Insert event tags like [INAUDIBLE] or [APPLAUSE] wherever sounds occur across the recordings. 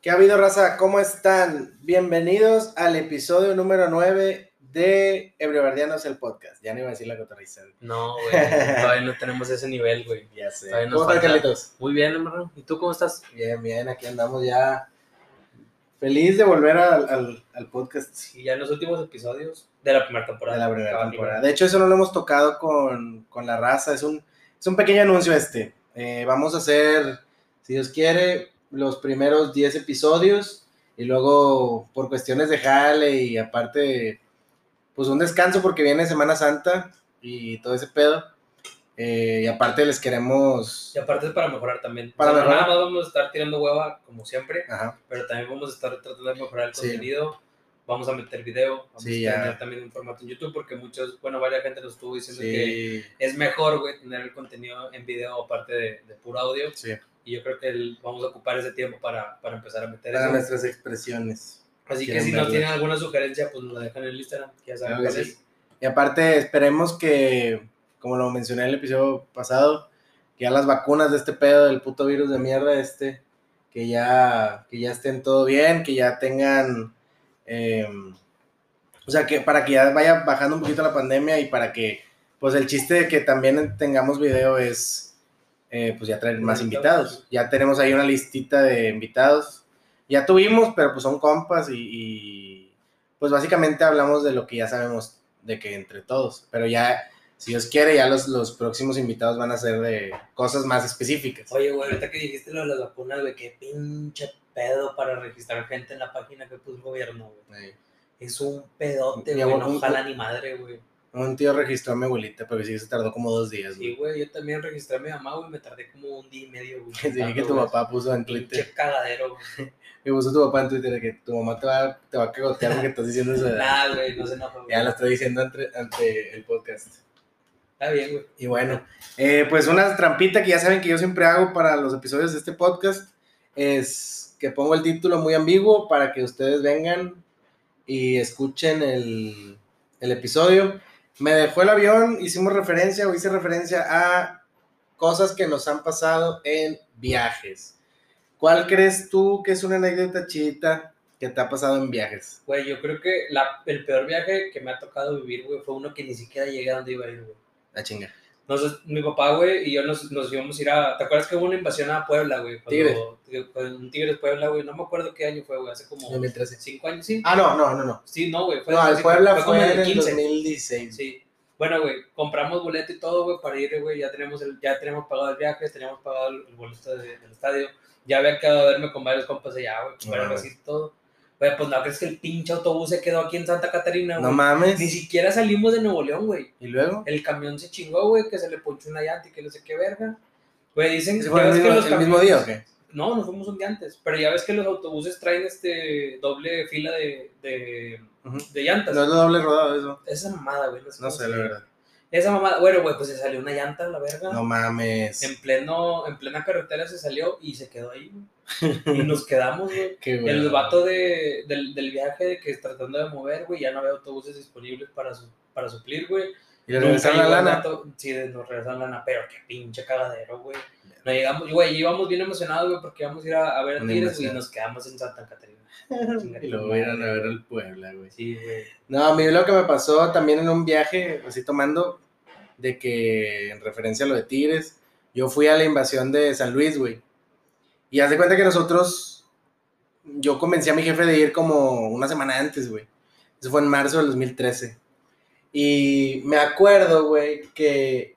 ¿Qué ha habido, raza? ¿Cómo están? Bienvenidos al episodio número 9 de Ebreverdianos, el podcast. Ya no iba a decir la cotorriza. No, güey, todavía no tenemos ese nivel, güey. Ya sé. ¿Cómo están. Carlitos? Muy bien, hermano. ¿Y tú cómo estás? Bien, bien, aquí andamos ya. Feliz de volver al, al- al podcast Sí, ya en los últimos episodios de la primera temporada. de la primera temporada. De hecho, eso no lo hemos tocado con, con la raza. Es un, es un pequeño anuncio este. Eh, vamos a hacer, si Dios quiere, los primeros 10 episodios y luego por cuestiones de jale y aparte, pues un descanso porque viene Semana Santa y todo ese pedo. Eh, y aparte les queremos... Y aparte es para mejorar también. Para O sea, mejorar. Nada más vamos a estar tirando hueva, como siempre, Ajá. pero también vamos a estar tratando de mejorar el Sí. contenido. Vamos a meter video, vamos Sí, a ya. tener también un formato en YouTube, porque muchos, bueno, varias gente nos estuvo diciendo que es mejor, güey, tener el contenido en video aparte de, de puro audio. sí. Y yo creo que el- vamos a ocupar ese tiempo para, para empezar a meter Para eso. nuestras expresiones. Así que si nos tienen alguna sugerencia, pues nos la dejan en el Instagram, que ya saben Claro que cuál sí. es. Y aparte, esperemos que, como lo mencioné en el episodio pasado, que ya las vacunas de este pedo del puto virus de mierda, este, que ya, que ya estén todo bien, que ya tengan, eh, o sea, que para que ya vaya bajando un poquito la pandemia y para que, pues el chiste de que también tengamos video es, eh, pues ya traer más Invitados. Ya tenemos ahí una listita de invitados. Ya tuvimos, pero pues son compas y, y, pues básicamente hablamos de lo que ya sabemos de que entre todos. Pero ya, si Dios quiere, ya los, los próximos invitados van a ser de cosas más específicas. Oye, güey, ahorita que dijiste lo de las vacunas, güey, qué pinche pedo para registrar gente en la página que puso el gobierno, güey. Es un pedote, güey, no jala ni madre, güey. Un tío registró a mi abuelita, pero sí se tardó como dos días. Sí, güey. güey, yo también registré a mi mamá, güey, me tardé como un día y medio, güey. [LAUGHS] Que dije que tu güey. papá puso en Twitter. Pinche cagadero, güey. [LAUGHS] Que puso tu papá en Twitter de que tu mamá te va, te va a cagotear porque estás diciendo eso. Nada, güey, no se enoja, güey. Ya lo estoy diciendo ante, ante el podcast. Está bien, güey. Y bueno, eh, pues una trampita que ya saben que yo siempre hago para los episodios de este podcast es que pongo el título muy ambiguo para que ustedes vengan y escuchen el, el episodio. Me dejó el avión, hicimos referencia o hice referencia a cosas que nos han pasado en viajes. ¿Cuál crees tú que es una anécdota chida que te ha pasado en viajes? Güey, yo creo que la, el peor viaje que me ha tocado vivir, güey, fue uno que ni siquiera llegué a donde iba a ir, güey. La chinga. Entonces, mi papá, güey, y yo nos, nos íbamos a ir a... ¿Te acuerdas que hubo una invasión a Puebla, güey? Cuando- cuando Un Tigres Puebla, güey. No me acuerdo qué año fue, güey. Hace como 2013. cinco años, sí. Ah, no, no, no, no. Sí, no, güey. No, el Puebla fue en el el 15. 2016. Sí. Bueno, güey, compramos boleto y todo, güey, para ir, güey. Ya tenemos, el, ya tenemos pagado el viaje, teníamos pagado el, boleto de- del estadio. Ya había quedado a verme con varios compas allá, güey, para Ajá. recibir todo. Güey, pues no crees que el pinche autobús se quedó aquí en Santa Catarina, No güey. mames. Ni siquiera salimos de Nuevo León, güey. ¿Y luego? El camión se chingó, güey, que se le ponchó una llanta y que no sé qué verga. Güey, dicen ¿Ese ya fue el mismo, que los el mismo día o qué? No, nos fuimos un día antes. Pero ya ves que los autobuses traen este doble fila de, de, llantas. No es doble rodado eso. Esa mamada, güey. sé No sé, la verdad. Esa mamada, bueno, güey, pues se salió una llanta a la verga. No mames. En pleno, en plena carretera se salió y se quedó ahí, güey. Y nos quedamos, güey. [LAUGHS] Qué El vato de, del, del viaje de que tratando de mover, güey, ya no había autobuses disponibles para, su, para suplir, güey. Y le regresaron la lana. Sí, nos regresaron lana, pero qué pinche cagadero, güey. No llegamos, güey, íbamos bien emocionados, güey, porque íbamos a ir a, a ver a Tigres, y nos quedamos en Santa Catarina. [LAUGHS] Y luego iban a ver al Puebla, güey. Sí, güey. No, a mí lo que me pasó también en un viaje, así tomando, de que en referencia a lo de Tigres, yo fui a la invasión de San Luis, güey. Y haz de cuenta que nosotros, yo convencí a mi jefe de ir como una semana antes, güey. Eso fue en marzo del 2013. Y me acuerdo, güey, que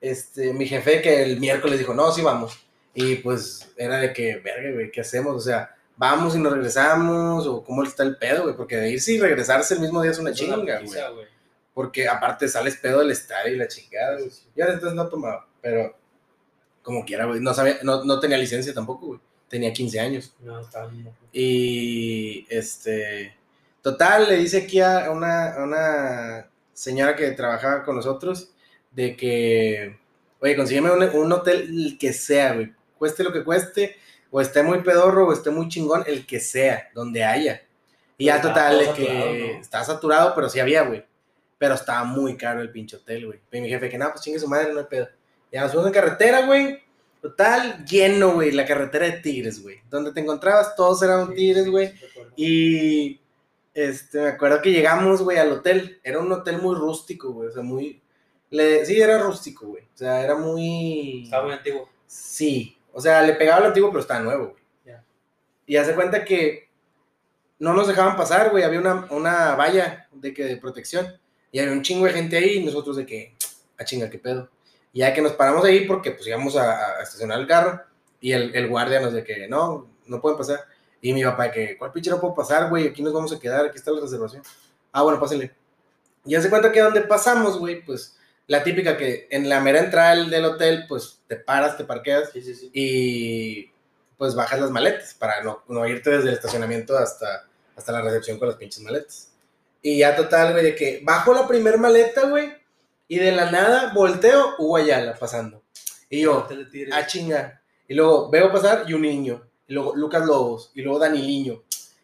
este, mi jefe que el miércoles dijo, no, sí vamos. Y pues era de que, verga, güey, ¿qué hacemos? O sea, vamos y nos regresamos, o cómo está el pedo, güey, porque de irse y regresarse el mismo día es una Es chinga, güey. Porque aparte sales pedo del estadio y la chingada, güey. Yo entonces no tomaba, pero como quiera, güey. No, sabía, no, no tenía licencia tampoco, güey. Tenía 15 años. No, estaba bien. Y este. Total, le dice aquí a una, a una señora que trabajaba con nosotros de que, oye, consígueme un, un hotel el que sea, güey. Cueste lo que cueste, o esté muy pedorro, o esté muy chingón, el que sea, donde haya. Y ya total, todo que saturado, ¿no? estaba saturado, pero sí había, güey. Pero estaba muy caro el pinche hotel, güey. Y mi jefe, que nada, pues chingue su madre, no hay pedo. Ya nos fuimos en carretera, güey. Total, lleno, güey, la carretera de Tigres, güey. Donde te encontrabas, todos eran Sí, Tigres, güey. sí. Y este, me acuerdo que llegamos, güey, al hotel. Era un hotel muy rústico, güey. O sea, muy. Le... Sí, era rústico, güey. O sea, era muy. Estaba muy antiguo. Sí. O sea, le pegaba lo antiguo, pero estaba nuevo, güey. Y hace cuenta que no nos dejaban pasar, güey. Había una, una valla de, que, de protección. Y había un chingo de gente ahí y nosotros de que, a chinga, qué pedo. Y ya que nos paramos ahí porque pues íbamos a, a estacionar el carro y el, el guardia nos de que, no, no pueden pasar. Y mi papá que, ¿cuál pinche no puedo pasar, güey? Aquí nos vamos a quedar, aquí está la reservación. Ah, bueno, pásenle. Y hace cuenta que donde pasamos, güey, pues la típica que en la mera entrada del, hotel, pues te paras, te parqueas Sí, sí, sí. y pues bajas las maletas para no, no irte desde el estacionamiento hasta, hasta la recepción con las pinches maletas. Y ya total, güey, de que bajo la primer maleta, güey, y de la nada volteo, Hugo Ayala pasando. Y yo, Tigres. ah, chinga. Y luego veo pasar y un niño. Luego Lucas Lobos. Y luego Daniliño.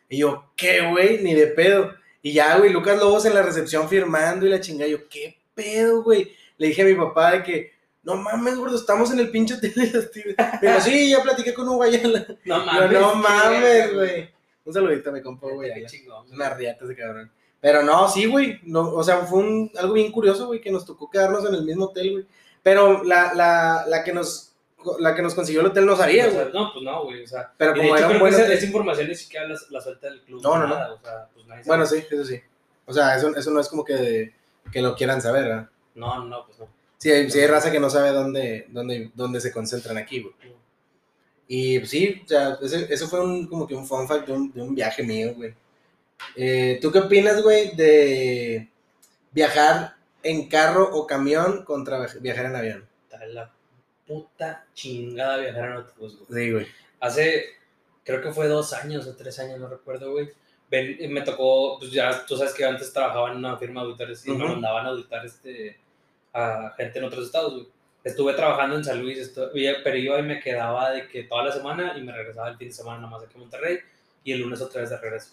Y yo, ¿qué, güey? Ni de pedo. Y ya, güey, Lucas Lobos en la recepción firmando y la chinga. Y yo, ¿qué pedo, güey? Le dije a mi papá de que, no mames, gordo, estamos en el pinche hotel de dijo, sí, ya platiqué con Hugo Ayala. [LAUGHS] No Yo, mames. no qué mames, güey. Un saludito a mi compa, güey. Una riata ese cabrón. Pero no, sí, güey. No, o sea, fue un, algo bien curioso, güey, que nos tocó quedarnos en el mismo hotel, güey. Pero la, la, la que nos la que nos consiguió el hotel no sabía, güey. no, pues no, güey. O sea, Pero como hecho, era un buen esa, esa información ni siquiera la, la suelta del club. No, no, no. nada, O sea, pues nadie. Bueno, sí, eso sí. O sea, eso, eso no es como que, que lo quieran saber, ¿verdad? No, no, pues no. Sí, hay, sí hay raza que no sabe dónde, dónde, dónde se concentran aquí, güey. Y pues, sí, o sea, ese- eso fue un, como que un fun fact de un, de un viaje mío, güey. Eh, ¿Tú qué opinas, güey, de viajar en carro o camión contra viaj- viajar en avión? Está de la puta chingada viajar en autobús, güey. Sí, güey. Hace, creo que fue dos años o tres años, no recuerdo, güey. Ven- me tocó, pues ya tú sabes que antes trabajaba en una firma de auditores y me Ujú. mandaban a auditar este, a gente en otros estados, güey. Estuve trabajando en San Luis, estu- y- pero iba y me quedaba de que toda la semana y me regresaba el fin de semana nada más aquí a Monterrey y el lunes otra vez de regreso.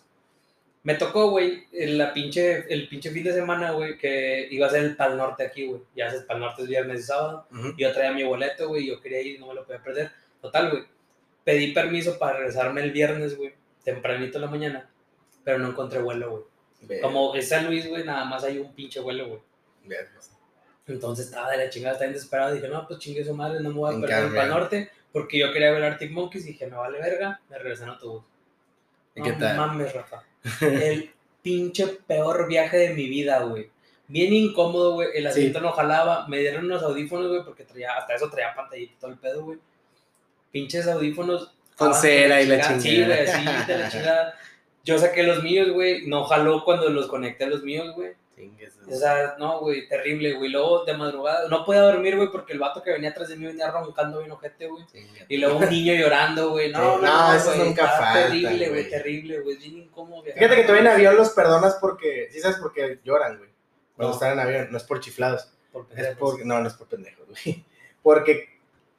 Me tocó, güey, el, la pinche, el pinche fin de semana, güey, que iba a ser el Pal Norte aquí, güey. Ya haces Pal Norte es viernes y sábado. Yo traía mi boleto, güey, yo quería ir no me lo podía perder. Total, güey. Pedí permiso para regresarme el viernes, güey, tempranito en la mañana, pero no encontré vuelo, güey. Como es San Luis, güey, nada más hay un pinche vuelo, güey. Entonces estaba de la chingada, estaba desesperado. Dije, no, pues chingue su madre, no me voy a perder el cambio. Pal Norte, porque yo quería ver Arctic Monkeys y dije, me vale verga, me regresé en autobús. ¿Y No qué tal? mames, Rafa. [LAUGHS] El pinche peor viaje de mi vida, güey. Bien incómodo, güey. El Sí. asiento no jalaba. Me dieron unos audífonos, güey, porque traía, hasta eso traía pantallita y todo el pedo, güey. Pinches audífonos. Con cera y la chingada. Sí, güey, sí, de la [LAUGHS] chingada. Yo saqué los míos, güey. No jaló cuando los conecté a los míos, güey. Chingues. O sea, no, güey, terrible, güey. Luego de madrugada, no podía dormir, güey, porque el vato que venía atrás de mí venía roncando bien ojete, güey. Y luego un niño llorando, güey. No, no, no, güey, nunca está faltan, Terrible, güey, terrible, güey. Bien incómodo. viajar Fíjate que en tú en avión los perdonas porque, ¿sí sabes por qué lloran, güey? Cuando No. están en avión, no es por chiflados. Por Es pendejos. por, no, no es por pendejos, güey. [LAUGHS] Porque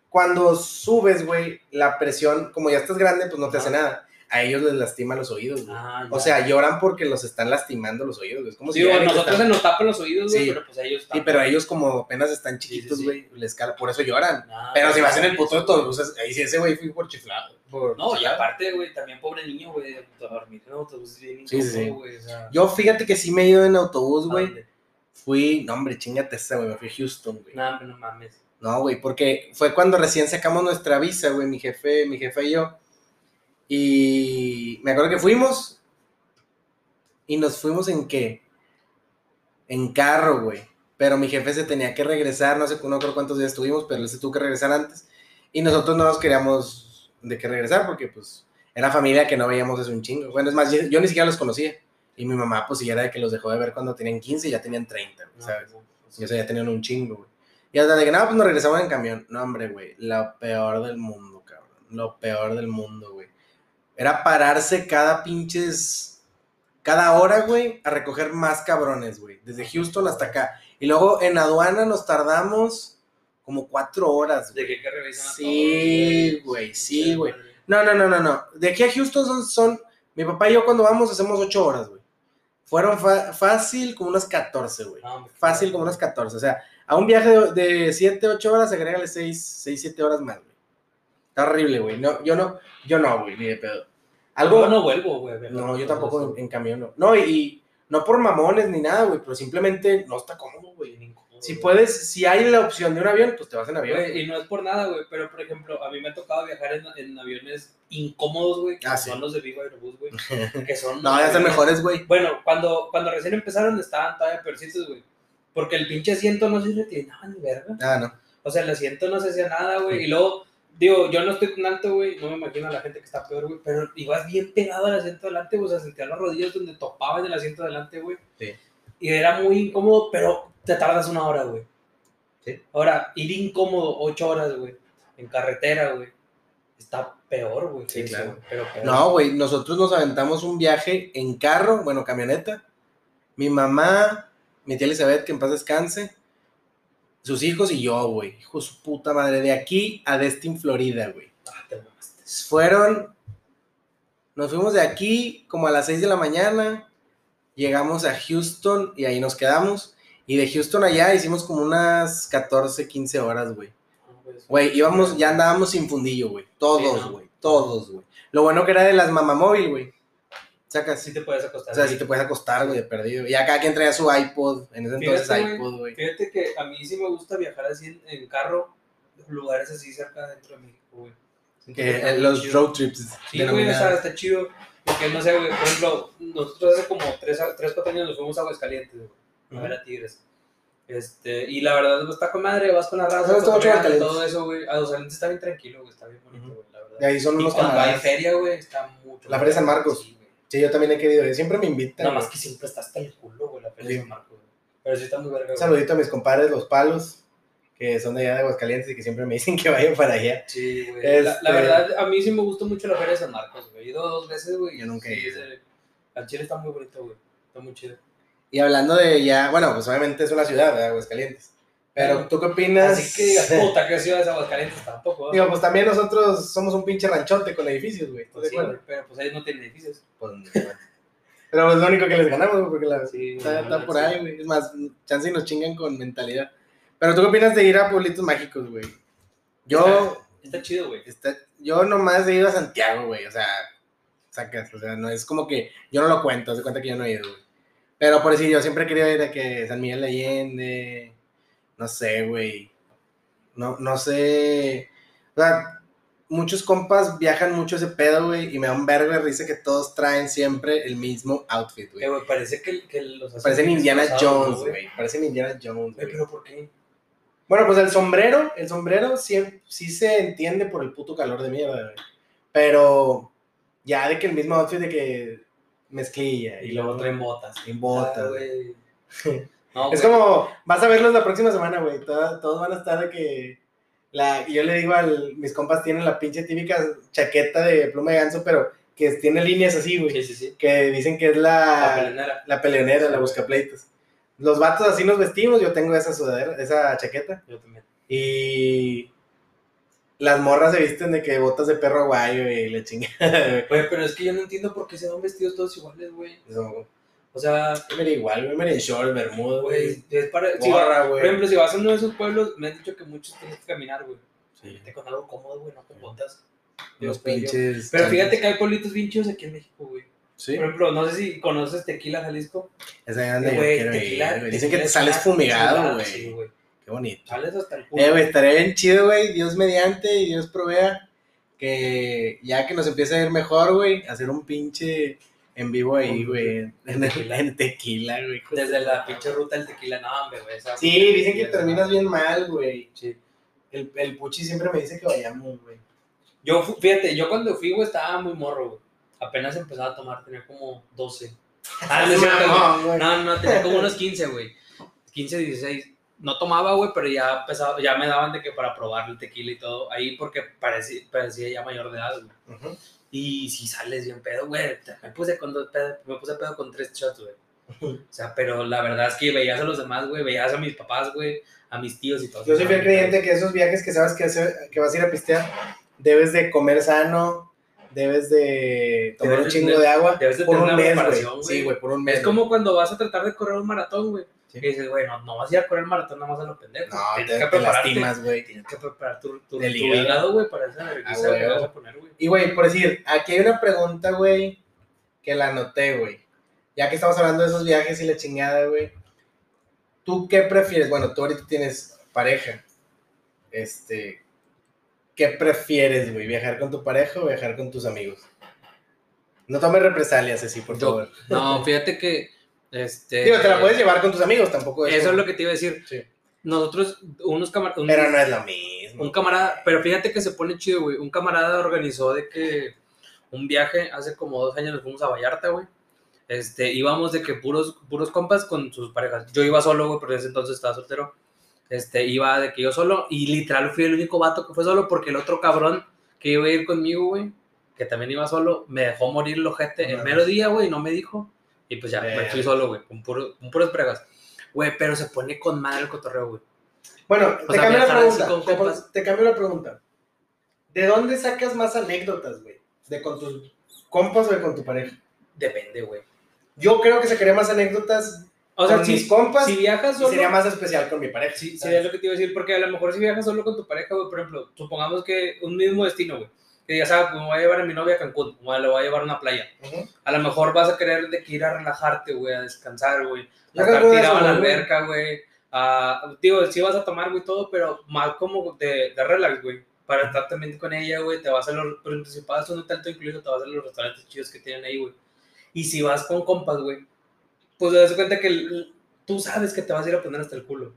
cuando subes, güey, la presión, como ya estás grande, pues no te hace nada. A ellos les lastima los oídos, güey. Ah, O sea, lloran porque los están lastimando los oídos, güey. Es como Sí, si nosotros se nos tapan los oídos, güey, Sí. pero pues ellos Sí, pero ellos como apenas están chiquitos, güey, les cala, por eso lloran. Ah, Pero si vas en el puto autobús, es- ahí sí ese güey fui por chiflado. por No, y chiflado. aparte, güey, también pobre niño, güey, de dormir en autobús bien Sí, sí, incómodo, sí. güey, o sea, Yo fíjate que sí me he ido en autobús, ¿a güey. Fui, no, hombre, chingate esa, güey, me fui a Houston, güey. No, no mames. No, güey, porque fue cuando recién sacamos nuestra visa, güey, mi jefe, mi jefe y yo. Y me acuerdo que fuimos y nos fuimos en qué? En carro, güey. Pero mi jefe se tenía que regresar, no sé, no creo cuántos días estuvimos, pero él se tuvo que regresar antes. Y nosotros no nos queríamos de que regresar porque, pues, era familia que no veíamos hace un chingo. Bueno, es más, yo, yo ni siquiera los conocía. Y mi mamá, pues, sí era de que los dejó de ver cuando tenían 15 y ya tenían 30, güey, No, ¿sabes? no, Y, o sea, ya tenían un chingo, güey. Y hasta de que, no, pues nos regresamos en camión. No, hombre, güey. Lo peor del mundo, cabrón. Lo peor del mundo, güey. Era pararse cada pinches. Cada hora, güey, a recoger más cabrones, güey. Desde Houston hasta acá. Y luego en aduana nos tardamos como cuatro horas, güey. De que, que revisan a Sí, güey, sí, güey. No, no, no, no, no. De aquí a Houston son, son- mi papá y yo cuando vamos hacemos ocho horas, güey. Fueron fácil como unas 14, güey. Fácil como unas 14. O sea, a un viaje de, de 7, 8 horas, agrégale 6, 6, 7 horas más, güey. Está horrible, güey. No, yo no, yo no, güey, ni de pedo. Algo, Yo no vuelvo, güey. no, yo tampoco en, en camión, no. No, y, y no por mamones ni nada, güey, pero simplemente no está cómodo, güey. Si puedes, si hay la opción de un avión, pues te vas en avión. Güey, y no es por nada, güey, pero por ejemplo, a mí me ha tocado viajar en, en aviones incómodos, güey, que Ah, son sí. los de Viva Aerobús, güey, que [LAUGHS] son... No, ya están mejores, güey. Bueno, cuando, cuando recién empezaron estaban todavía peorcitos, güey, porque el pinche asiento no se reclinaba ni verga. Ah, no. O sea, el asiento no se hacía nada, güey, y luego, digo, yo no estoy tan alto, güey, no me imagino a la gente que está peor, güey, pero ibas bien pegado al asiento delante, güey, o sea, sentía las rodillas donde topaba en el asiento delante, güey. Sí. Y era muy incómodo, pero te tardas una hora, güey. Sí. Ahora, ir incómodo ocho horas, güey, en carretera, güey, está peor, güey. Sí, eso, claro. pero peor. No, güey, nosotros nos aventamos un viaje en carro, bueno, camioneta. Mi mamá, mi tía Elizabeth, que en paz descanse, sus hijos y yo, güey. Hijo de su puta madre, de aquí a Destin, Florida, güey. Ah, te mamaste. Fueron, nos fuimos de aquí como a las 6 de la mañana, llegamos a Houston y ahí nos quedamos. Y de Houston allá hicimos como unas 14, 15 horas, güey. Güey, íbamos, ya andábamos sin fundillo, güey. Sí, Todos, ¿no? güey. Todos, güey. Lo bueno que era de las mamamóvil, güey. Sacas. Sí te puedes acostar. O sea, güey. sí te puedes acostar, güey, perdido. Y acá quien traía su iPod, en ese entonces Fíjate, iPod, güey. Fíjate que a mí sí me gusta viajar así en, en carro, lugares así cerca dentro de México, güey. Que, está los chido. road trips. Sí, güey, sea, está chido. Porque no sé, güey, por ejemplo, nosotros hace como 3, 3 4 años nos fuimos a Aguascalientes, güey, a ver a Tigres. Este, y la verdad, pues, está con madre, vas con la raza, Ah, está Aguascalientes. todo eso, güey. Aguascalientes está bien tranquilo, güey, está bien bonito, güey, la verdad. Y ahí son Y cuando hay feria, güey, está mucho. La Feria de San Marcos. Sí. Sí, yo también he querido ir. Siempre me invitan. Nada más que siempre está hasta el culo, güey, la feria Sí. de San Marcos, güey. Pero sí está muy verga, Un saludito a mis compadres, los palos, que son de allá de Aguascalientes y que siempre me dicen que vayan para allá. Sí, güey. Este- La, la verdad, a mí sí me gustó mucho la Feria de San Marcos, güey. He ido dos veces, güey. Yo nunca he Sí, ido. ese- Al Chile está muy bonito, güey. Está muy chido. Y hablando de ya, bueno, pues obviamente es una ciudad, de Aguascalientes. Pero, ¿tú qué opinas? Así que digas, [LAUGHS] puta, que ciudad de Aguascalientes tampoco, Digo, pues también nosotros somos un pinche ranchote con edificios, güey. ¿Estás Pues sí, pero pues ellos no tienen edificios. Pues. Pero es lo único que les ganamos, güey, porque la, Sí, está, güey, está la por ahí, güey. Es más, chance y nos chingan con mentalidad. Pero tú qué opinas de ir a pueblitos mágicos, güey? Yo, Está chido, güey. está, yo nomás he ido a Santiago, güey. O sea, sacas, o sea, no es como que yo no lo cuento, de cuenta que yo no he ido, güey. Pero por decir, yo siempre he querido ir a que San Miguel de Allende, no sé, güey. No, no sé. O sea, muchos compas viajan mucho ese pedo, güey, y me da un vergo de risa que todos traen siempre el mismo outfit, güey. Eh, güey, parece que, que los Parecen Indiana Jones, ¿no, güey. Parecen Indiana Jones, Güey, pero ¿por qué? Bueno, pues el sombrero, el sombrero sí, sí se entiende por el puto calor de mierda, güey. Pero ya de que el mismo outfit de que mezclilla Y luego traen botas. Y botas. Ah, güey. [LAUGHS] No, Es güey. como, vas a verlos la próxima semana, güey. Todos, todos van a estar de que. La, yo le digo a mis compas, tienen la pinche típica chaqueta de pluma de ganso, pero que tiene líneas así, güey. Sí, sí, sí. Que dicen que es La la, pelenera. la peleonera, la buscapleitos. Los vatos así nos vestimos, yo tengo esa sudadera, esa chaqueta. Yo también. Y las morras se visten de que botas de perro aguayo y la chingada. [LAUGHS] Güey, pero es que yo no entiendo por qué se van vestidos todos iguales, güey. Eso, O sea, me da igual, me da en short, bermuda, güey. güey, es para... si va- Gorra, por ejemplo, si vas a uno de esos pueblos, me han dicho que muchos tienes que caminar, güey. Sí. Vete con algo cómodo, güey, no con botas. Los pinches. Pero fíjate que hay pueblitos bien chidos aquí en México, güey. Sí. Por ejemplo, no sé si conoces Tequila, Jalisco. Esa es donde yo Güey, ir, tequila, güey. Dicen que te es sales fumigado, güey. Sí, güey. Qué bonito. Sales hasta el culo. Eh, güey, estaría bien chido, güey. Dios mediante y Dios provea que ya que nos empiece a ir mejor, güey, hacer un pinche en vivo ahí, güey. [LAUGHS] En, tequila. en tequila, güey. Desde la pinche ruta del tequila, no, hombre, güey. esa- Sí, dicen que terminas bien mal, güey. Sí. El, el Puchi siempre me dice que vayamos, güey. Yo, fíjate, yo cuando fui, güey, estaba muy morro, güey. Apenas empezaba a tomar, tenía como 12. [LAUGHS] Ah, no. No, no, tenía como unos 15, güey. 15, 16. No tomaba, güey, pero ya empezaba, ya me daban de que para probar el tequila y todo. Ahí porque parecía, parecía ya mayor de edad, güey. Ujú. Y si sales bien pedo, güey. Me puse con dos pedo, me puse pedo con tres shots, güey. O sea, pero la verdad es que veías a los demás, güey. Veías a mis papás, güey. A mis tíos y todo. Yo soy fiel creyente que esos viajes que sabes que, hace- que vas a ir a pistear, debes de comer sano, debes de tomar un Debes chingo de agua debes de por tener un una mes, preparación, güey. güey. Sí, güey, por un mes. Es como cuando vas a tratar de correr un maratón, güey. Sí. Y dices, güey, no, no vas a ir a correr el maratón nada más a los pendejos. No, tienes te, que te prepararte. lastimas, güey. Tienes que preparar tu, tu, El tu hígado. güey, para esa vergüenza que vas a poner, güey. Y, güey, por decir, aquí hay una pregunta, güey, que la anoté, güey. Ya que estamos hablando de esos viajes y la chingada, güey. ¿Tú qué prefieres? Bueno, tú ahorita tienes pareja. Este. ¿Qué prefieres, güey? ¿Viajar con tu pareja o viajar con tus amigos? No tomes represalias así, por Yo- favor. No, fíjate que. Este, Digo, te la puedes llevar con tus amigos, tampoco es. Eso es lo que te iba a decir. Sí. Nosotros, unos camaradas. Pero no es lo mismo. Un camarada, pero fíjate que se pone chido, güey. Un camarada organizó de que un viaje hace como dos años nos fuimos a Vallarta, güey. Este, íbamos de que puros, puros compas con sus parejas. Yo iba solo, güey, porque en ese entonces estaba soltero. Este, iba de que yo solo, y literal fui el único vato que fue solo, porque el otro cabrón que iba a ir conmigo, güey, que también iba solo, me dejó morir el ojete No el mero día, güey, no me dijo. Y pues ya, me fui solo, güey, con, puro- con puras parejas. Güey, pero se pone con madre el cotorreo, güey. Bueno, O te sea, cambio la pregunta. Te, te cambio la pregunta. ¿De dónde sacas más anécdotas, güey? ¿De con tus compas o de con tu pareja? Depende, güey. Yo creo que sacaría más anécdotas O sea, con si, mis compas si viajas solo. sería más especial con mi pareja. Sí, sería lo que te iba a decir, porque a lo mejor si viajas solo con tu pareja, güey, por ejemplo, supongamos que un mismo destino, güey, que digas, ah, pues me voy a llevar a mi novia a Cancún, o le voy a llevar a una playa. Ujú. A lo mejor vas a querer de que ir a relajarte, güey, a descansar, güey, a estar tirado a la alberca, güey. a- digo, sí vas a tomar, güey, todo, pero más como de, de relax, güey. Para estar también con ella, güey, te vas a los principales, no tanto incluido, te vas a los restaurantes chidos que tienen ahí, güey. Y si vas con compas, güey, pues te das cuenta que el- tú sabes que te vas a ir a poner hasta el culo.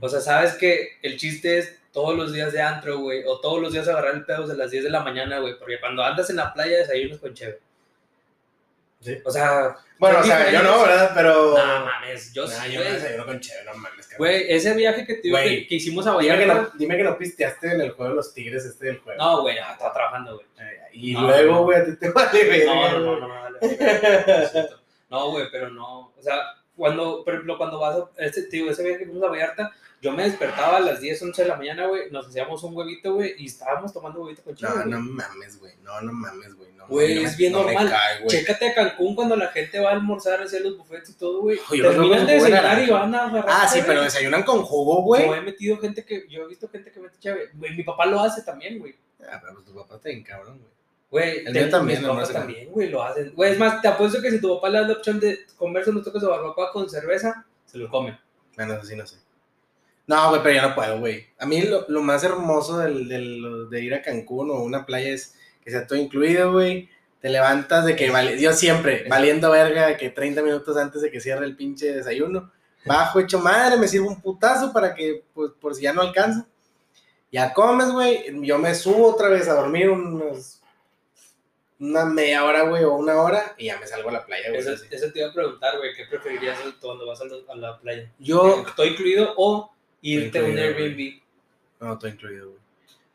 O sea, sabes que el chiste es todos los días de antro, güey, o todos los días agarrar el pedo de las 10 de la mañana, güey, porque cuando andas en la playa desayunas con cheve. Sí. O sea, Bueno, o sea, yo no, ¿verdad? Pero. No mames, yo Nah, sí, yo güey. desayuno con chévere, no mames. Güey, ese viaje que, Güey, que, que hicimos a Dime Vallarta. no, dime que no pisteaste en el juego de los tigres este del juego. No, güey, no, estaba trabajando, güey. Eh, y No, luego, güey, a ti te vale No, no, no, no, no, dale. No, güey, pero no. O sea, cuando, por ejemplo, cuando vas a, este, te digo, ese viaje que fuimos a Vallarta, yo me despertaba a las 10, 11 de la mañana, güey, nos hacíamos un huevito, güey, y estábamos tomando huevito con chile. No, no mames, güey. No, no mames, güey. No, Güey, no es bien no normal. cae. Chécate a Cancún cuando la gente va a almorzar hacia los buffets y todo, güey. Terminan de desayunar y van a agarrar. Ah, sí, pero desayunan con jugo, güey. Yo he metido gente que, yo he visto gente que mete chave. Güey, mi papá lo hace también, güey. Ah, pero pues tu papá está bien cabrón, güey. Güey, El mío también, papás sé. también, güey, lo hacen. Güey, es más, te apuesto que si tu papá le da la opción de comerse unos toques de barbacoa con cerveza, se lo come. Bueno, eso sí, no sé. No, güey, pero yo no puedo, güey. A mí lo, lo más hermoso del, del- de ir a Cancún o una playa es que sea todo incluido, güey. Te levantas de que, vale, yo siempre, valiendo verga, que 30 minutos antes de que cierre el pinche desayuno, bajo hecho madre, me sirvo un putazo para que, pues, por si ya no alcanza. Ya comes, güey, yo me subo otra vez a dormir unos, una media hora, güey, o una hora, y ya me salgo a la playa, güey. Eso, te iba a preguntar, güey, ¿qué preferirías cuando vas a, los- a la playa? Yo, ¿Todo incluido o irte a un güey. Airbnb? No, todo incluido, güey.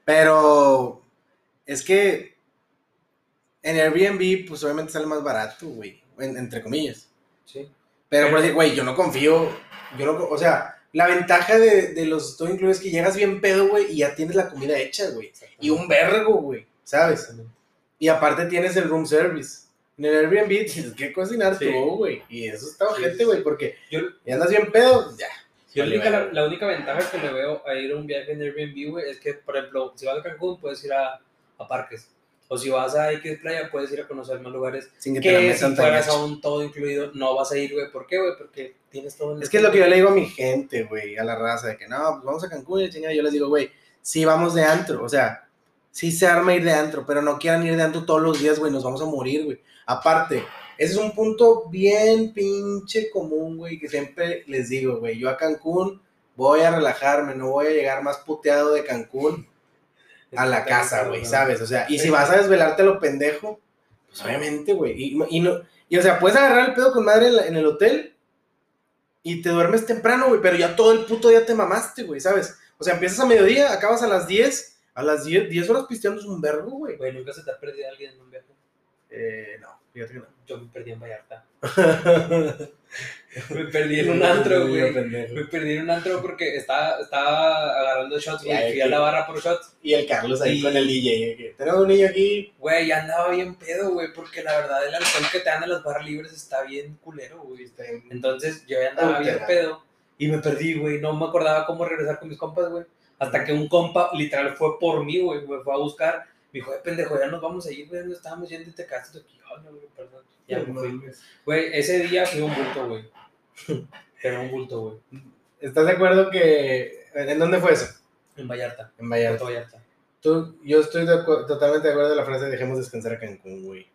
Pero es que en Airbnb, pues obviamente sale más barato, güey. en- entre comillas. Sí. Pero, por decir, güey, yo no confío. Yo no, o sea, la ventaja de, de los todo incluido es que llegas bien pedo, güey, y ya tienes la comida hecha, güey. Y un vergo, güey, ¿sabes? Y aparte tienes el room service. En el Airbnb tienes que cocinar Sí. tú, güey. Y eso está ojete, sí, güey, sí. porque Yo, ya andas bien pedo, ya. Yo Vale, la, única, la, la única ventaja que le veo a ir a un viaje en Airbnb, güey, es que, por ejemplo, si vas a Cancún, puedes ir a, a parques. O si vas a X playa, puedes ir a conocer más lugares. Sin que te la Que si metan tan fueras a un todo incluido, no vas a ir, güey. ¿Por qué, güey? Porque tienes todo en Es que es lo que yo le digo a mi gente, güey, a la raza, de que no, pues vamos a Cancún y chingada. Yo les digo, güey, sí vamos de antro, o sea, sí se arma ir de antro, pero no quieran ir de antro todos los días, güey, nos vamos a morir, güey. Aparte, ese es un punto bien pinche común, güey, que siempre les digo, güey, yo a Cancún voy a relajarme, no voy a llegar más puteado de Cancún a la casa, güey, ¿sabes? O sea, y si vas a desvelarte lo pendejo, pues obviamente, güey. Y, y no, y o sea, puedes agarrar el pedo con madre en, la- en el hotel y te duermes temprano, güey, pero ya todo el puto día te mamaste, güey, ¿sabes? O sea, empiezas a mediodía, acabas a las 10, a las 10, 10 horas pisteando es un vergo, güey. Güey, nunca se te ha perdido alguien en un viaje. Eh, no, fíjate que no. Yo me perdí en Vallarta. [LAUGHS] Me perdí en un antro, güey. Me perdí en un antro porque estaba, estaba agarrando shots, güey. Fui que- a la barra por shots. Y el Carlos ahí Y- con el DJ. que, Tenemos un niño aquí. Güey, ya andaba bien pedo, güey, porque la verdad el alcohol que te dan en las barras libres está bien culero, güey. Entonces yo ya andaba bien pedo y me perdí, güey. No me acordaba cómo regresar con mis compas, güey. Hasta que un compa literal fue por mí, güey. Me fue a buscar. Me dijo, "Eh, pendejo, ya nos vamos a ir, güey. No estábamos yendo y te quedaste aquí. Ay, no, güey, perdón. Ya me fui. Güey, ese día fui un bulto, güey. Pero un bulto, güey. ¿Estás de acuerdo que... ¿En dónde fue eso? En Vallarta. En Vallarta. Puerto Vallarta. Tú, yo estoy de totalmente de acuerdo de la frase dejemos descansar a Cancún, güey.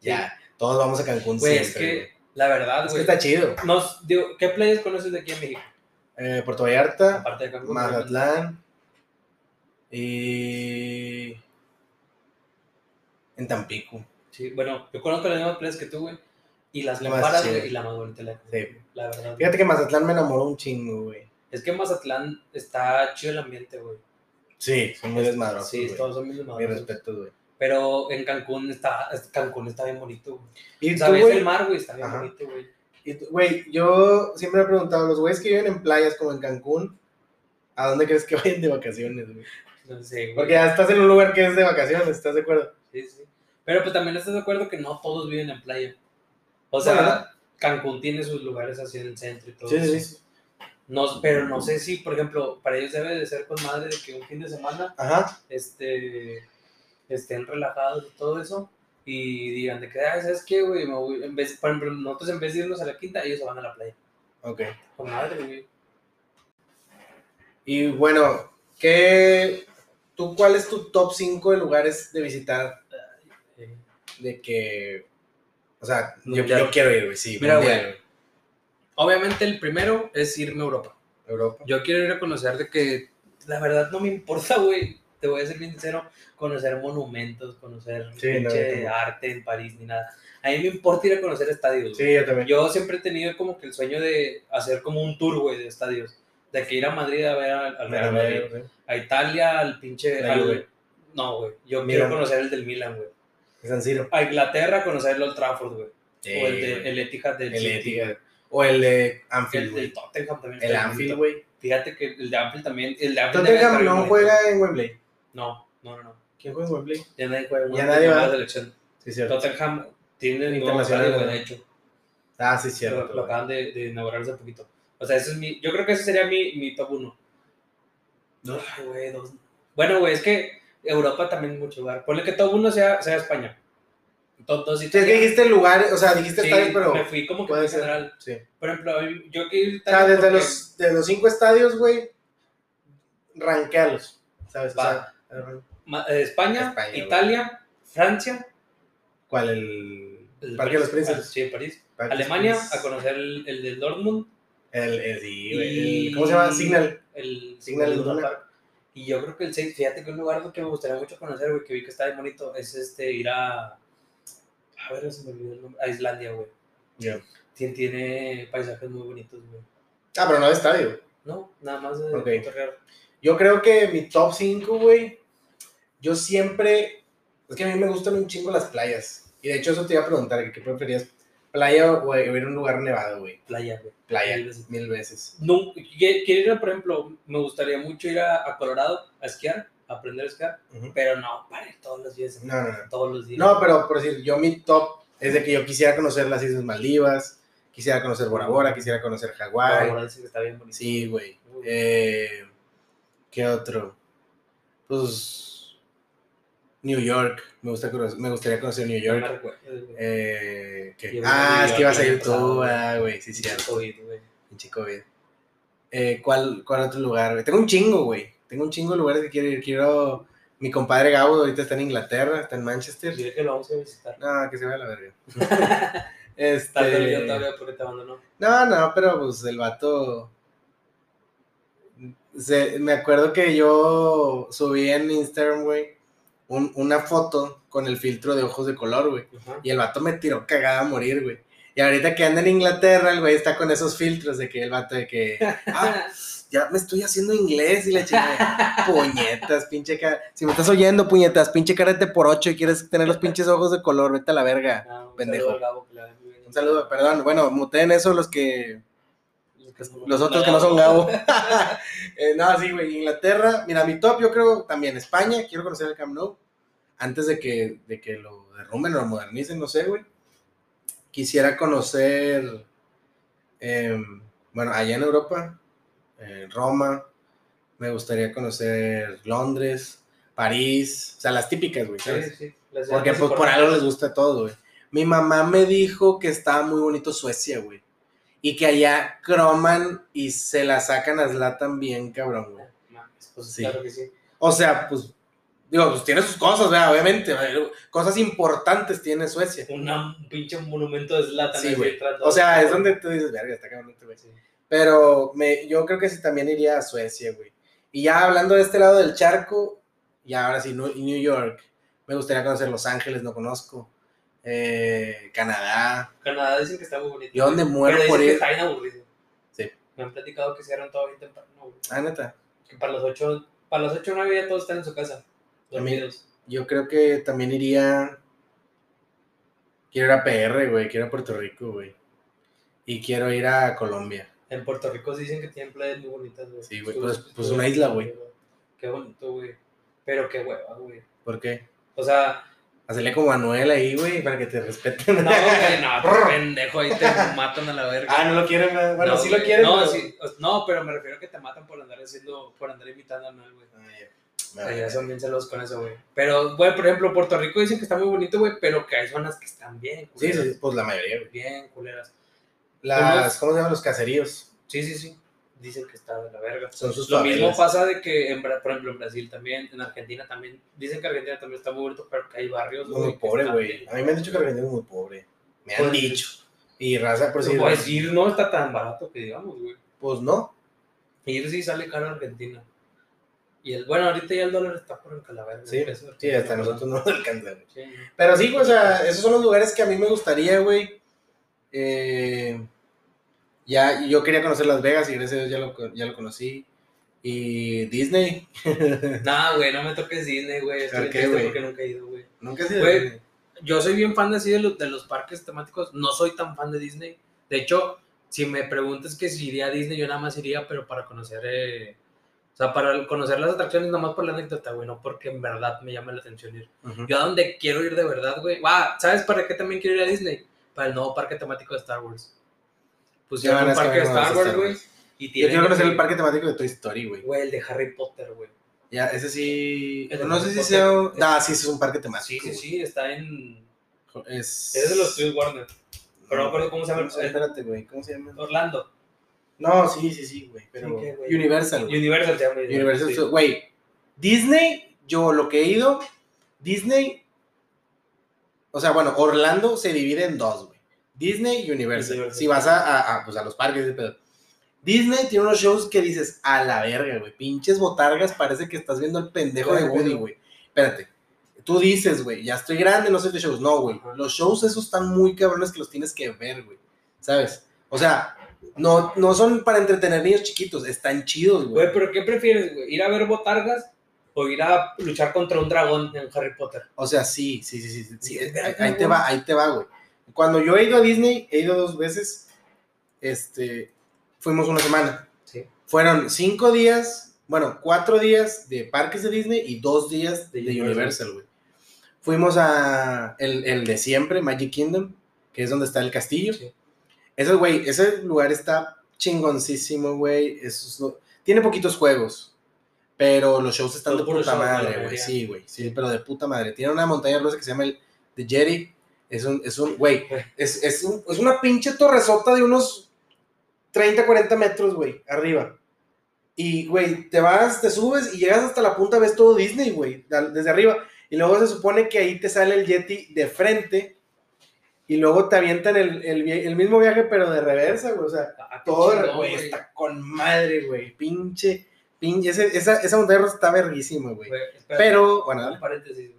Ya, todos vamos a Cancún Güey, siempre. es que, güey. la verdad, Es que está chido. Nos, digo, ¿Qué playas conoces de aquí en México? Eh, Puerto Vallarta, Aparte de Cancún. Mazatlán y en Tampico. Sí, bueno, yo conozco las mismas playas que tú, güey. Y las comparas, güey, y la más bonita la Sí. La verdad. Fíjate que Mazatlán me enamoró un chingo, güey. Es que en Mazatlán está chido el ambiente, güey. Sí, son muy desmadrosos, Sí, güey. todos son muy Mi desmadrosos. respeto, güey. Pero en Cancún está, Cancún está bien bonito, güey. Y O tú, sea, ves güey, el mar, güey, está bien Ajá. bonito, güey. y tú- güey, yo siempre me he preguntado, los güeyes que viven en playas como en Cancún, ¿a dónde crees que [LAUGHS] vayan de vacaciones, güey? No sé, güey. Porque ya estás en un lugar que es de vacaciones, ¿estás de acuerdo? Sí, sí. Pero pues también estás de acuerdo que no todos viven en playa. O sea, Bueno. Cancún tiene sus lugares así en el centro y todo Sí, eso. sí, sí. No, pero no sé si, por ejemplo, para ellos debe de ser con madre de que un fin de semana Ajá. este, estén relajados y todo eso y digan de que, "Ay, ¿sabes qué, güey? Me voy- En vez, por ejemplo, nosotros en vez de irnos a la quinta, ellos se van a la playa. Ok. Con madre, güey. Y bueno, ¿qué, ¿tú cuál es tu top 5 de lugares de visitar? De que, o sea, yo, yo quiero ir, güey, sí. Mira, güey. Obviamente el primero es irme a Europa. Europa. Yo quiero ir a conocer de que, la verdad no me importa, güey, te voy a ser bien sincero, conocer monumentos, conocer Sí, pinche arte en París ni nada. A mí me importa ir a conocer estadios. Sí, yo también. Yo siempre he tenido como que el sueño de hacer como un tour, güey, de estadios. De que ir a Madrid a ver al, al Real Madrid, a Italia al pinche... Al- no, güey, yo Milan. quiero conocer el del Milan, güey. San Siro. A Inglaterra a conocer el Old Trafford, güey. Sí, o el, de, güey. el Etihad del El. Etihad. O el de Anfield, El güey. del Tottenham también. El está Anfield, bonito. güey. Fíjate que el de Anfield también. El de Anfield debe Tottenham estar bien no bonito. juega en Wembley. No, no, no, no. ¿Quién juega en Wembley? Ya nadie juega. Ya no nadie va. la selección. Sí, cierto. Tottenham tiene nuevo Internacional, ¿no? de hecho. Ah, sí, Lo, cierto. lo güey. acaban de, de inaugurar hace poquito. O sea, ese es mi, yo creo que ese sería mi, mi top 1. ¿Dos? Ay, güey, dos. Bueno, güey, es que Europa también mucho lugar. Ponle que top 1 sea, sea España. Top 2 Sí, es que dijiste lugares, o sea, dijiste Sí, estadios, pero me fui como que en general. Sí. Por ejemplo, yo ir O sea, desde porque- los, de los cinco estadios, güey, ranquealos, ¿sabes? O Va. sea, Ma- eh, España, España, güey. Italia, Francia, ¿cuál? El, el Parque de los París, Príncipes. ah, Sí, París. Parque Alemania, a conocer el, el del Dortmund. El, el, y- ¿Cómo se llama? Signal. El Signal Iduna. Y yo creo que el 6, fíjate que un lugar que me gustaría mucho conocer, güey, que vi que está bien bonito, es este, ir a. A ver, se me olvidó el nombre. A Islandia, güey. Ya. Tiene, tiene paisajes muy bonitos, güey. Ah, pero no de estadio. No, nada más de Ok. cotorrear. Yo creo que mi top 5, güey, yo siempre, es que a mí me gustan un chingo las playas. Y de hecho eso te iba a preguntar, ¿qué preferías? ¿Playa o ir a un lugar nevado, güey? Playa, güey. Playa, Mil veces. mil veces. No, quiero ir, por ejemplo, me gustaría mucho ir a, a Colorado a esquiar, a aprender a esquiar, pero no, para ir todos los días. No, no, no. Todos los días. No, pero por decir, yo mi top es de que yo quisiera conocer las Islas Maldivas, quisiera conocer Bora Bora, quisiera conocer Hawái. ahora dicen que está bien bonito. Sí, güey. Eh, ¿Qué otro? Pues New York. Me, gusta me gustaría conocer New York. Eh, Ah, es que ibas a ir pasado, tú, güey. ah. Sí, sí, COVID, güey. Pinche COVID. Eh, ¿cuál, ¿Cuál otro lugar, güey? Tengo un chingo, güey. Tengo un chingo de lugares que quiero ir. Quiero. Mi compadre Gabo ahorita está en Inglaterra, está en Manchester. Dile que lo vamos a visitar. No, que se vaya a la verga. [LAUGHS] Este. todavía porque te abandonó. No, no, pero pues el vato. se- me acuerdo que yo subí en Instagram, güey, un- una foto con el filtro de ojos de color, güey. Y el vato me tiró cagada a morir, güey. Y ahorita que anda en Inglaterra, el güey está con esos filtros de que el vato de que. [LAUGHS] Ah, ya me estoy haciendo inglés y la chica, puñetas, pinche cara. Si me estás oyendo, puñetas, pinche carete por ocho y quieres tener los pinches ojos de color, vete a la verga. Ah, un pendejo. saludo Gabo, la. Un saludo, perdón, bueno, muteen eso los que, Los otros que no son Gabo. [LAUGHS] Eh, no, sí, güey, Inglaterra, mira, mi top yo creo también España, quiero conocer el Camp Nou, antes de que, de que lo derrumben o lo modernicen, no sé, güey. Quisiera conocer, em, bueno, allá en Europa, eh, Roma, me gustaría conocer Londres, París, o sea, las típicas, güey, ¿sabes? Sí, sí. Porque pues, por algo les gusta todo, güey. Mi mamá me dijo que estaba muy bonito Suecia, güey. Y que allá croman y se la sacan a Zlatan bien, cabrón, güey. Pues Sí. claro que sí. O sea, pues, digo, pues tiene sus cosas, ¿verdad? Obviamente. Cosas importantes tiene Suecia. Una- un pinche monumento de Zlatan. Sí, güey. O sea, es donde tú dices, verga, está cabrón este güey. Sí. Pero me, yo creo que sí también iría a Suecia, güey. Y ya hablando de este lado del charco, ya ahora sí, New York. Me gustaría conocer Los Ángeles, no conozco. Eh, Canadá. Canadá dicen que está muy bonito. Yo donde muero por que ir. está bien aburrido. Sí. Me han platicado que cierran todo bien temprano, güey. Ah, neta. Que para las 8, para las 8 o 9 ya todos están en su casa. Dormidos. Yo creo que también iría. Quiero ir a PR, güey. Quiero ir a Puerto Rico, güey. Y quiero ir a Colombia. En Puerto Rico sí dicen que tienen playas muy bonitas, güey. Sí, güey, pues- pues una isla, güey. Qué bonito, güey. Pero qué hueva, güey. ¿Por qué? O sea, Hacerle como Manuel ahí, güey, para que te respeten. no, güey, no, [LAUGHS] pues, pendejo, ahí te matan a la verga. ah, no lo quieren, güey. Bueno, No, sí lo quieren. No, pero- sí, no, pero me refiero a que te matan por andar haciendo, por andar imitando a Noel, güey. Ah, ya. Allá son bien celosos con eso, güey. Pero, güey, por ejemplo, Puerto Rico dicen que está muy bonito, güey, pero que hay zonas que están bien Sí, culeras. sí, pues la mayoría, güey. Bien culeras. Las, ¿cómo se llaman los caseríos? Sí, sí, sí. Dicen que está de la verga. Son sus Lo mismo pasa de que, en, por ejemplo, en Brasil también, en Argentina también. Dicen que Argentina también está muy bonito, pero que hay barrios. Muy que pobre, güey. A mí me han dicho que Argentina es muy pobre. Me han Pues- dicho. Y raza, por si. Pues ir no está tan barato que digamos, güey. Pues no. Ir sí sale caro a Argentina. Y el, bueno, ahorita ya el dólar está por el calaverga. Sí, sí, hasta nosotros no nos alcanza, güey. Sí. Pero sí, pues, o sea, esos son los lugares que a mí me gustaría, güey. Eh, ya, yo quería conocer Las Vegas y gracias a Dios ya lo, ya lo conocí. Y Disney. [LAUGHS] Nah, güey, no me toques Disney, güey. Estoy ¿Por qué, triste porque nunca he ido, güey. Nunca he Güey. Disney. Yo soy bien fan de así de los, de los parques temáticos. No soy tan fan de Disney. De hecho, si me preguntas que si iría a Disney, yo nada más iría, pero para conocer. eh, o sea, para conocer las atracciones, nada más por la anécdota, güey. No porque en verdad me llame la atención ir. Yo a donde quiero ir de verdad, güey. Ah, ¿sabes para qué también quiero ir a Disney? Para el nuevo parque temático de Star Wars. Pusieron Ya, un es que parque de Star Wars, güey. Yo quiero conocer el parque temático de Toy Story, güey. Güey, el de Harry Potter, güey. Ya, ese sí. El No sé si Potter. sea. un- Ah, sí, ese es un parque temático. Sí, sí, sí, está en. sí. Es. Es de los estudios Warner. Pero no me acuerdo cómo se llama el- Espérate, güey. ¿Cómo se llama? Orlando. No, sí, sí, sí, güey. Pero. Sí. Universal. güey. Universal se llama. Universal sí. Studios. Güey, Disney, yo lo que he ido, Disney, o sea, bueno, Orlando se divide en dos, güey. Disney y Universal. Universal. Si vas a, a- a, pues a los parques, ese pedo. Disney tiene unos shows que dices, a la verga, güey. Pinches botargas, parece que estás viendo el pendejo de Woody, güey. Espérate. Tú dices, güey, ya estoy grande, no sé de shows. No, güey. Los shows esos están muy cabrones que los tienes que ver, güey. ¿Sabes? O sea, no, no son para entretener niños chiquitos, están chidos, güey. Güey, pero ¿qué prefieres, güey? ¿Ir a ver botargas o ir a luchar contra un dragón en Harry Potter? O sea, sí, sí, sí, sí. sí, Sí, ahí, ahí te va, ahí te va, güey. Cuando yo he ido a Disney, he ido dos veces, este, fuimos una semana. Sí. Fueron cinco días, bueno, cuatro días de parques de Disney y dos días de, De Universal, güey. Fuimos a el, el de siempre, Magic Kingdom, que es donde está el castillo. Sí. Ese, güey, ese lugar está chingoncísimo, güey. Es Tiene poquitos juegos, pero los shows están de puta madre, güey. Sí, güey. Sí, pero de puta madre. Tiene una montaña rusa que se llama el The Jetty. Es un, es un, güey, es, es, un- es una pinche torresota de unos 30, 40 metros, güey, arriba. Y, güey, te vas, te subes y llegas hasta la punta, ves todo Disney, güey, desde arriba. Y luego se supone que ahí te sale el Yeti de frente. Y luego te avientan el, el, mismo viaje, pero de reversa, güey. O sea, Ah, todo, güey, está con madre, güey. Pinche, pinche. ese- esa, esa montaña está verguísima, güey. Pero, bueno, un paréntesis.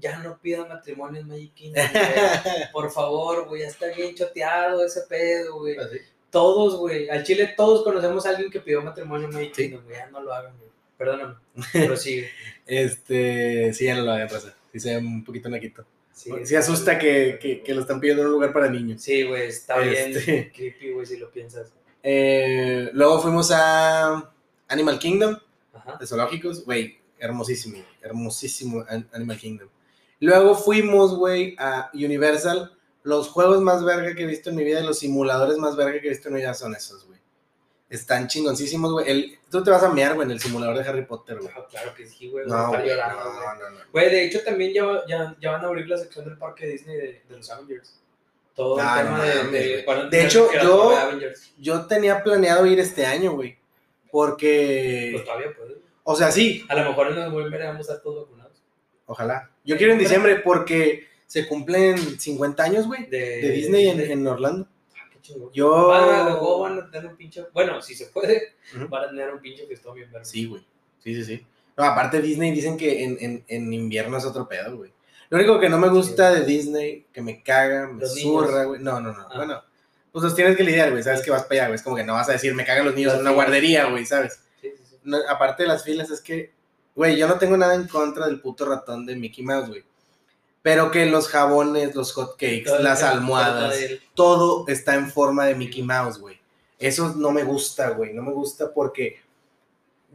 Ya no pidan matrimonio en Magic Kingdom, [LAUGHS] güey. Por favor, güey, ya está bien choteado ese pedo, güey. Así. Todos, güey. Al Chile todos conocemos a alguien que pidió matrimonio en Magic. Kingdom, güey. Ya no lo hagan, güey. Perdóname. Pero sí. [LAUGHS] Este, sí, ya no lo hagan, raza. Sí, se ve un poquito naquito. Sí, Sí, asusta que, que, que lo están pidiendo en un lugar para niños. Sí, güey. Está bien Este. [LAUGHS] creepy, güey, si lo piensas. Eh, luego fuimos a Animal Kingdom, Ajá. de zoológicos. Güey, hermosísimo, hermosísimo An- Animal Kingdom. Luego fuimos, güey, a Universal. Los juegos más verga que he visto en mi vida y los simuladores más verga que he visto en mi vida son esos, güey. Están chingoncísimos, güey. El- Tú te vas a mear, güey, en el simulador de Harry Potter, güey. Ah, claro que sí, güey. No, No, güey, no, no, no. Güey, de hecho también ya, ya, ya van a abrir la sección del parque Disney de, de los Avengers. Todo Ah, el no tema de, mames, de- De tener hecho, yo- de. Yo tenía planeado ir este año, güey. Porque. Pues todavía puedes. O sea, sí, A lo mejor en noviembre vamos a estar todos vacunados. ojalá. Yo quiero en diciembre porque se cumplen 50 años, güey, De, de Disney en, en Orlando. Ah. Yo. Van a, luego van a tener un pinche. Bueno, si se puede, Ujú. van a tener un pinche fiestón bien verde. Sí, güey. Sí, sí, sí. No, aparte Disney dicen que en, en, en invierno es otro pedo, güey. Lo único que no me gusta de Disney, que me caga, me zurra, güey. No, no, no. Ah. Bueno, pues los tienes que lidiar, güey. Sabes que vas para allá, güey. Es como que no vas a decir, me cagan los niños Las en una guardería, güey, ¿sabes? Sí, sí, sí. no, aparte de las filas, es que, güey, yo no tengo nada en contra del puto ratón de Mickey Mouse, güey. Pero que los jabones, los hot cakes, Todo el- las el- almohadas, todo el- está en forma de Mickey Mouse, güey. Eso no me gusta, güey. No me gusta porque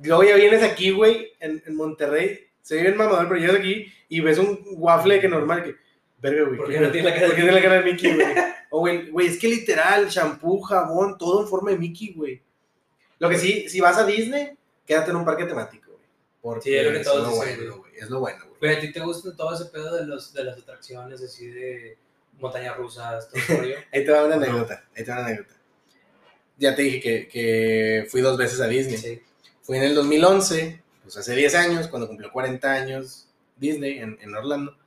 luego ya vienes aquí, güey, en, en Monterrey. Se vive en mamador, pero llegas aquí y ves un waffle que normal que. Verga, güey. ¿Por ¿qué no tiene la cara de ¿Por qué tiene la cara de Mickey, güey? O, güey, güey, es que literal, shampoo, jabón, todo en forma de Mickey, güey. Lo que sí, si vas a Disney, quédate en un parque temático. Porque Sí, es lo que todos lo dicen, bueno, güey. Es lo bueno, güey. Güey, ¿a ti te gustan todo ese pedo de, los, de las atracciones, así de montañas rusas, todo? [LAUGHS] Ahí te va una anécdota. Ahí te va una anécdota. Ya te dije que, que fui dos veces a Disney. Sí. Fui en el 2011, pues hace 10 años, cuando cumplió 40 años Disney en, en Orlando.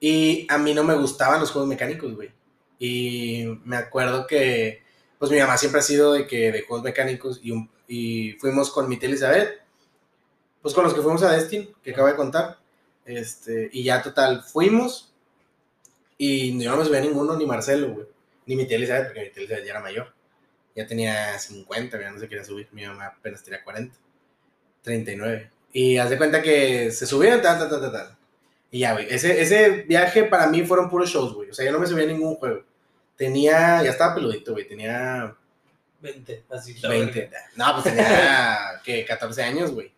Y a mí no me gustaban los juegos mecánicos, güey. Y me acuerdo que, pues mi mamá siempre ha sido de que de juegos mecánicos y, un- y fuimos con mi tía Elizabeth, pues con los que fuimos a Destin, que acabo de contar. Este, y ya total, fuimos y yo no me subía a ninguno, ni Marcelo, güey. Ni mi tía Elizabeth, porque mi tía Elizabeth ya era mayor. Ya tenía 50, ya no se quería subir. Mi mamá apenas tenía 40. 39. Y haz de cuenta que se subieron, tal, tal, tal, tal, tal. Y ya, güey. Ese, ese viaje para mí fueron puros shows, güey. O sea, yo no me subía a ningún juego. Tenía, ya estaba peludito, güey. Tenía 20, así. la 20. verga. No, pues tenía, ¿qué? 14 años, güey.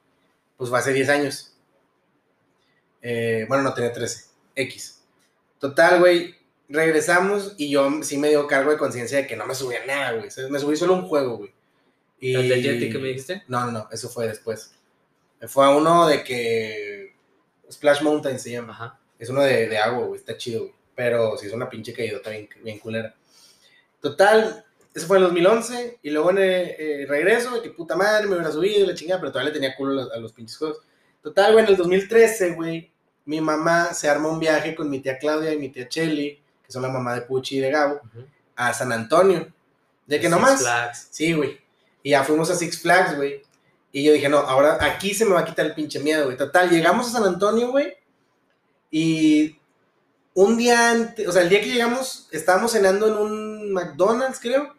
Pues fue hace 10 años. Eh, bueno, no, tenía 13. X. Total, güey. Regresamos y yo sí me dio cargo de conciencia de que no me subí a nada, güey. Me subí solo un juego, güey. Y... ¿El de que me dijiste? No, no, no. Eso fue después. Fue a uno de que... Splash Mountain se llama. Ajá. Es uno de, de agua, güey. Está chido, güey. Pero sí es una pinche caídota bien, bien culera. Total, eso fue en el 2011. Y luego en el eh, regreso, de que puta madre, me hubiera subido y la chingada, pero todavía le tenía culo a los, a los pinches juegos. Total, güey, en el 2013, güey, mi mamá se arma un viaje con mi tía Claudia y mi tía Chelly, que son la mamá de Puchi y de Gabo, a San Antonio. De que Six nomás. Flags. Sí, güey. Y ya fuimos a Six Flags, güey. Y yo dije, no, ahora aquí se me va a quitar el pinche miedo, güey. Total, llegamos a San Antonio, güey. Y un día antes, o sea, el día que llegamos, estábamos cenando en un McDonald's, creo.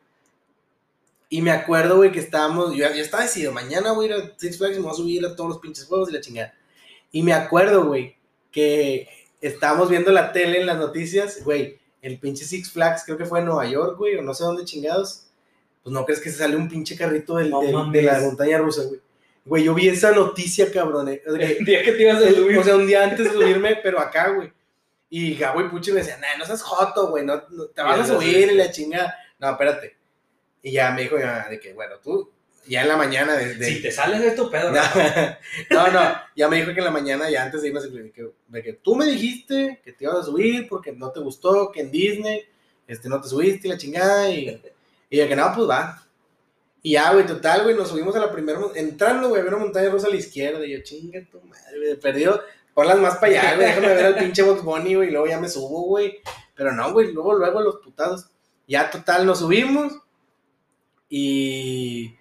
Y me acuerdo, güey, que estábamos, yo, yo estaba decidido, mañana voy a ir a Six Flags y me voy a subir a todos los pinches juegos y la chingada. Y me acuerdo, güey, que estábamos viendo la tele en las noticias, güey, el pinche Six Flags, creo que fue en Nueva York, güey, o no sé dónde chingados. Pues no crees que se sale un pinche carrito del- No del- de la montaña rusa, güey. Güey, yo vi esa noticia, cabrón. eh, o sea, que- El día que te ibas a subir. o sea, un día antes de subirme, pero acá, güey. Y Gabo y Puchi me decían, nah, no seas joto, güey, no, no- te vas a subir y la chingada. No, espérate. Y ya me dijo mi mamá de que, bueno, tú, ya en la mañana de... de- Si te sales de tu pedo, no, [LAUGHS] no, no, ya me dijo que en la mañana, ya antes de irnos, de que, de que tú me dijiste que te ibas a subir porque no te gustó, que en Disney este, no te subiste y la chingada. Y, y de que no, pues va. Y ya, güey, total, güey, nos subimos a la primera, entrando, güey, había una montaña rusa a la izquierda. Y yo, chinga tu madre, güey, perdido. Ponlas más para allá, güey, déjame ver al pinche Box Bunny, güey, y luego ya me subo, güey. Pero no, güey, luego, luego los putados. Ya, total, nos subimos. Y,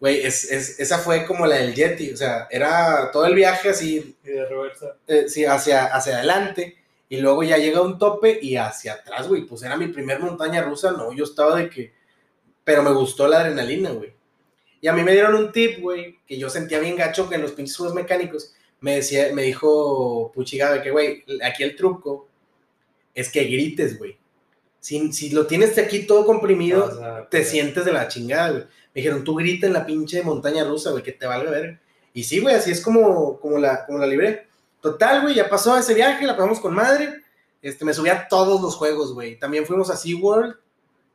güey, es, es- esa fue como la del Yeti. O sea, era todo el viaje así, Y de reversa. eh, sí, hacia, hacia adelante. Y luego ya llega un tope y hacia atrás, güey. Pues era mi primer montaña rusa. No, yo estaba de que. pero me gustó la adrenalina, güey. Y a mí me dieron un tip, güey, que yo sentía bien gacho que en los pinches juegos mecánicos me decía, me dijo Puchigabe que, güey, aquí el truco es que grites, güey. Si, si lo tienes aquí todo comprimido, O sea, te pues, sientes de la chingada, güey. Me dijeron, tú grita en la pinche montaña rusa, güey, que te valga ver. Y sí, güey, así es como, como, la, como la libré. Total, güey, ya pasó ese viaje, la pasamos con madre. Este, me subí a todos los juegos, güey. También fuimos a SeaWorld.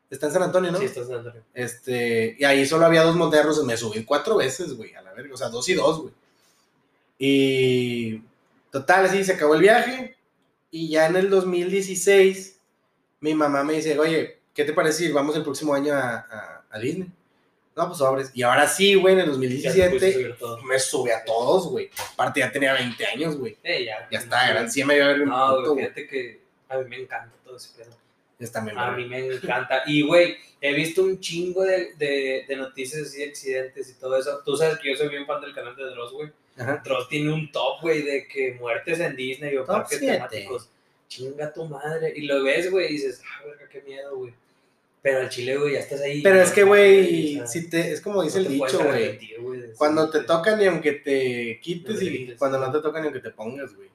Está en San Antonio, ¿no? Sí, estás en Antonio. Este, y ahí solo había dos montañas rusas. Me subí cuatro veces, güey, a la verga. O sea, dos y dos, güey. Y total, así se acabó el viaje. Y ya en el 2016, mi mamá me dice, oye, ¿qué te parece ir? Vamos el próximo año a, a- a Disney. No, pues sobres. Y ahora sí, güey, en el Ya te pudiste 2017 subir todo. me subí a todos, güey. Aparte ya tenía 20 años, güey. Eh, ya. Ya está, gran, sí me iba a ver No, güey, fíjate que a mí me encanta todo ese pedo. Está, me A mí me encanta. Y, güey, he visto un chingo de, de, de noticias así, de accidentes y todo eso. Tú sabes que yo soy bien fan del canal de Dross, güey. Dross tiene un top, güey, de que muertes en Disney o Top parques siete. temáticos. Chinga tu madre. Y lo ves, güey, y dices, ah, verga, qué miedo, güey. Pero al chile, güey, ya estás ahí. Pero es que, güey, si te, es como no dice el dicho, güey. Cuando te tocan y aunque te quites No y cuando no te tocan y aunque te pongas, güey.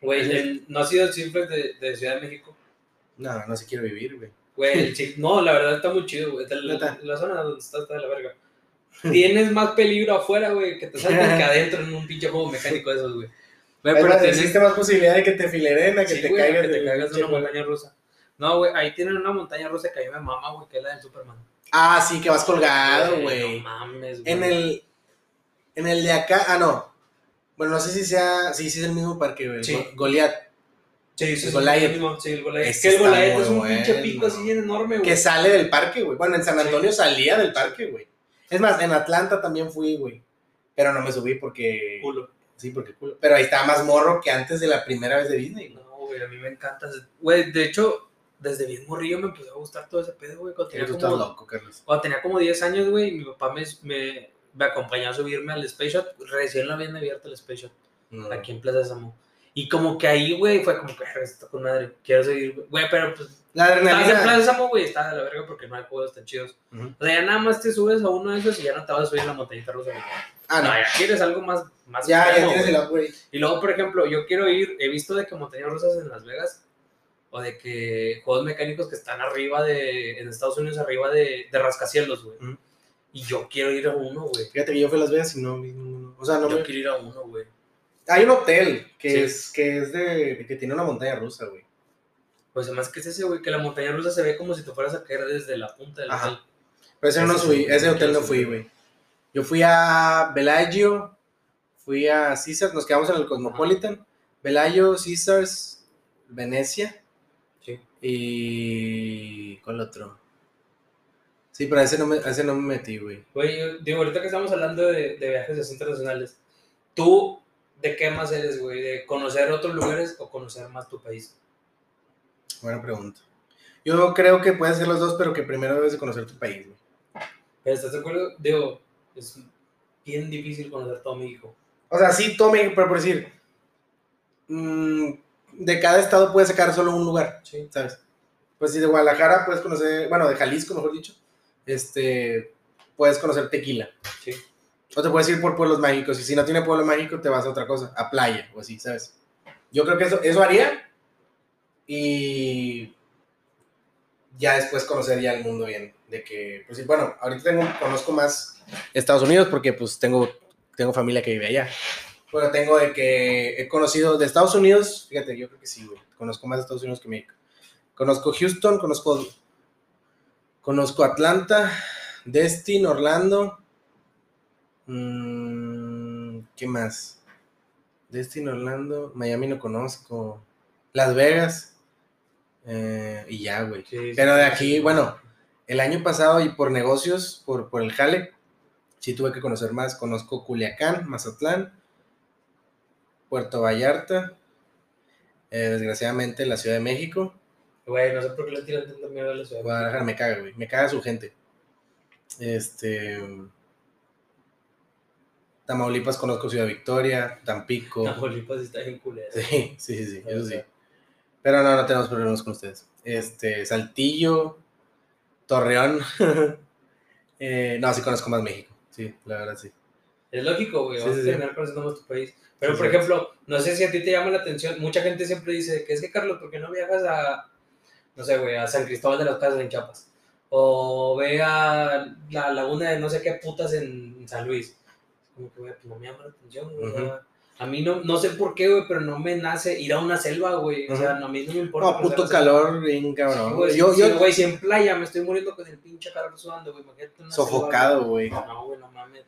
Güey, ¿no ha sido el simple de, de Ciudad de México? No, no se quiere vivir, güey. Güey, no, la verdad está muy chido, güey. La, la zona donde estás está de la verga. [LAUGHS] Tienes más peligro afuera, güey, que te salgan que [LAUGHS] adentro en un pinche juego mecánico de esos, güey. Güey, Pero tienes existe más posibilidad de que te fileren a que sí, te güey, caigas que te de caigas de pinche una montaña rusa. No, güey, ahí tienen una montaña rusa que a mí me mama, güey, que es la del Superman. Ah, sí, que vas colgado, güey. No mames, güey. En el. En el de acá. Ah, no. Bueno, no sé si sea. Sí, sí es el mismo parque, güey. Sí. Go- Goliath. Sí, sí, el sí, Goliath. el mismo, Sí, el Goliath. Ese que el Goliath es un pinche pico así bien enorme, güey. Que sale del parque, güey. Bueno, en San Sí. Antonio salía del parque, güey. Es más, en Atlanta también fui, güey. Pero no me subí porque. Culo. Sí, porque culo. Pero ahí estaba más morro que antes de la primera vez de Disney, güey. No, güey, a mí me encanta. Güey, de hecho, desde bien morrillo me empezó a gustar todo ese pedo, güey. Cuando tenía tú estás como loco, Carlos. Cuando tenía como 10 años, güey, mi papá me, me, me acompañó a subirme al Space Shot. Recién lo habían abierto el Space Shot, Mm. aquí en Plaza Samo. Y como que ahí, güey, fue como que, "Ah, esto con madre, quiero seguir, güey. Pero pues, La estás en adrenalina. Plaza Samo, güey, está de la verga porque no hay juegos tan chidos. O sea, ya nada más te subes a uno de esos y ya no te vas a subir a la montañita rusa. güey. Ah, no. No, ya quieres algo más, más Ya, ya tienes el güey. upgrade. Y luego, por ejemplo, yo quiero ir, he visto de que montañas rusas en Las Vegas, o de que juegos mecánicos que están arriba de, en Estados Unidos, arriba de, de rascacielos, güey. Y yo quiero ir a uno, güey. Fíjate que yo fui a Las Vegas y no ninguno. O sea, no Yo me... quiero ir a uno, güey. Hay un hotel que Sí. es que es de que tiene una montaña rusa, güey. Pues además, ¿qué es ese, güey? Que la montaña rusa se ve como si te fueras a caer desde la punta del Ajá. hotel. Pero ese no Ese sí, ese no hotel no fui, güey. Yo fui a Bellagio, fui a Caesars, nos quedamos en el Cosmopolitan. Bellagio, Caesars, Venecia Sí. y ¿cuál otro? Sí, pero a ese no me, ese no me metí, güey. Güey, yo digo, ahorita que estamos hablando de, de viajes así internacionales, ¿tú de qué más eres, güey? ¿De conocer otros lugares o conocer más tu país? Buena pregunta. Yo creo que puedes hacer los dos, pero que primero debes de conocer tu país, güey. ¿estás de acuerdo? Digo, es bien difícil conocer todo México. O sea, sí, tome, pero por decir, mm, de cada estado puedes sacar solo un lugar. Sí. ¿sabes? Pues si de Guadalajara puedes conocer, bueno, de Jalisco, mejor dicho, este, puedes conocer tequila. Sí. O te puedes ir por pueblos mágicos, y si no tiene pueblo mágico, te vas a otra cosa, a playa o así, ¿sabes? Yo creo que eso, eso haría, y ya después conocer ya el mundo bien, de que, pues bueno, ahorita tengo, conozco más Estados Unidos porque pues tengo, tengo familia que vive allá. Bueno, tengo de que he conocido de Estados Unidos, fíjate, yo creo que sí, güey, conozco más de Estados Unidos que México. Conozco Houston, conozco, conozco Atlanta, Destin, Orlando. mm, ¿Qué más? Destin, Orlando, Miami no conozco. Las Vegas. Eh, y ya, güey. Sí, Pero de aquí, bueno, el año pasado y por negocios, por, por el jale, sí tuve que conocer más. Conozco Culiacán, Mazatlán, Puerto Vallarta, eh, desgraciadamente la Ciudad de México. Güey, no sé por qué le tiran tanta mierda a la ciudad. Guadalajara me caga, güey. Me caga su gente. Este. Tamaulipas conozco Ciudad Victoria, Tampico. Tamaulipas está bien culera. Sí, sí, sí, sí, eso sí. Pero no, no tenemos problemas con ustedes. Este, Saltillo, Torreón. [LAUGHS] Eh, no, sí conozco más México. Sí, la verdad sí. Es lógico, güey, Sí, vamos sí, a sí. terminar conociendo más tu país. Pero, Sí, por sí. ejemplo, no sé si a ti te llama la atención, mucha gente siempre dice que es que, Carlos, ¿por qué no viajas a, no sé, güey, a San Cristóbal de las Casas en Chiapas? O ve a la laguna de no sé qué putas en San Luis. Como que, güey, pues no me llama la atención, güey. A mí no, no sé por qué, güey, pero no me nace ir a una selva, güey. O sea, no, a mí no me importa. No, puto calor, bien cabrón. Güey, yo, yo, güey, si en playa me estoy muriendo con el pinche calor sudando, güey, sofocado, güey. güey. No, güey, no mames.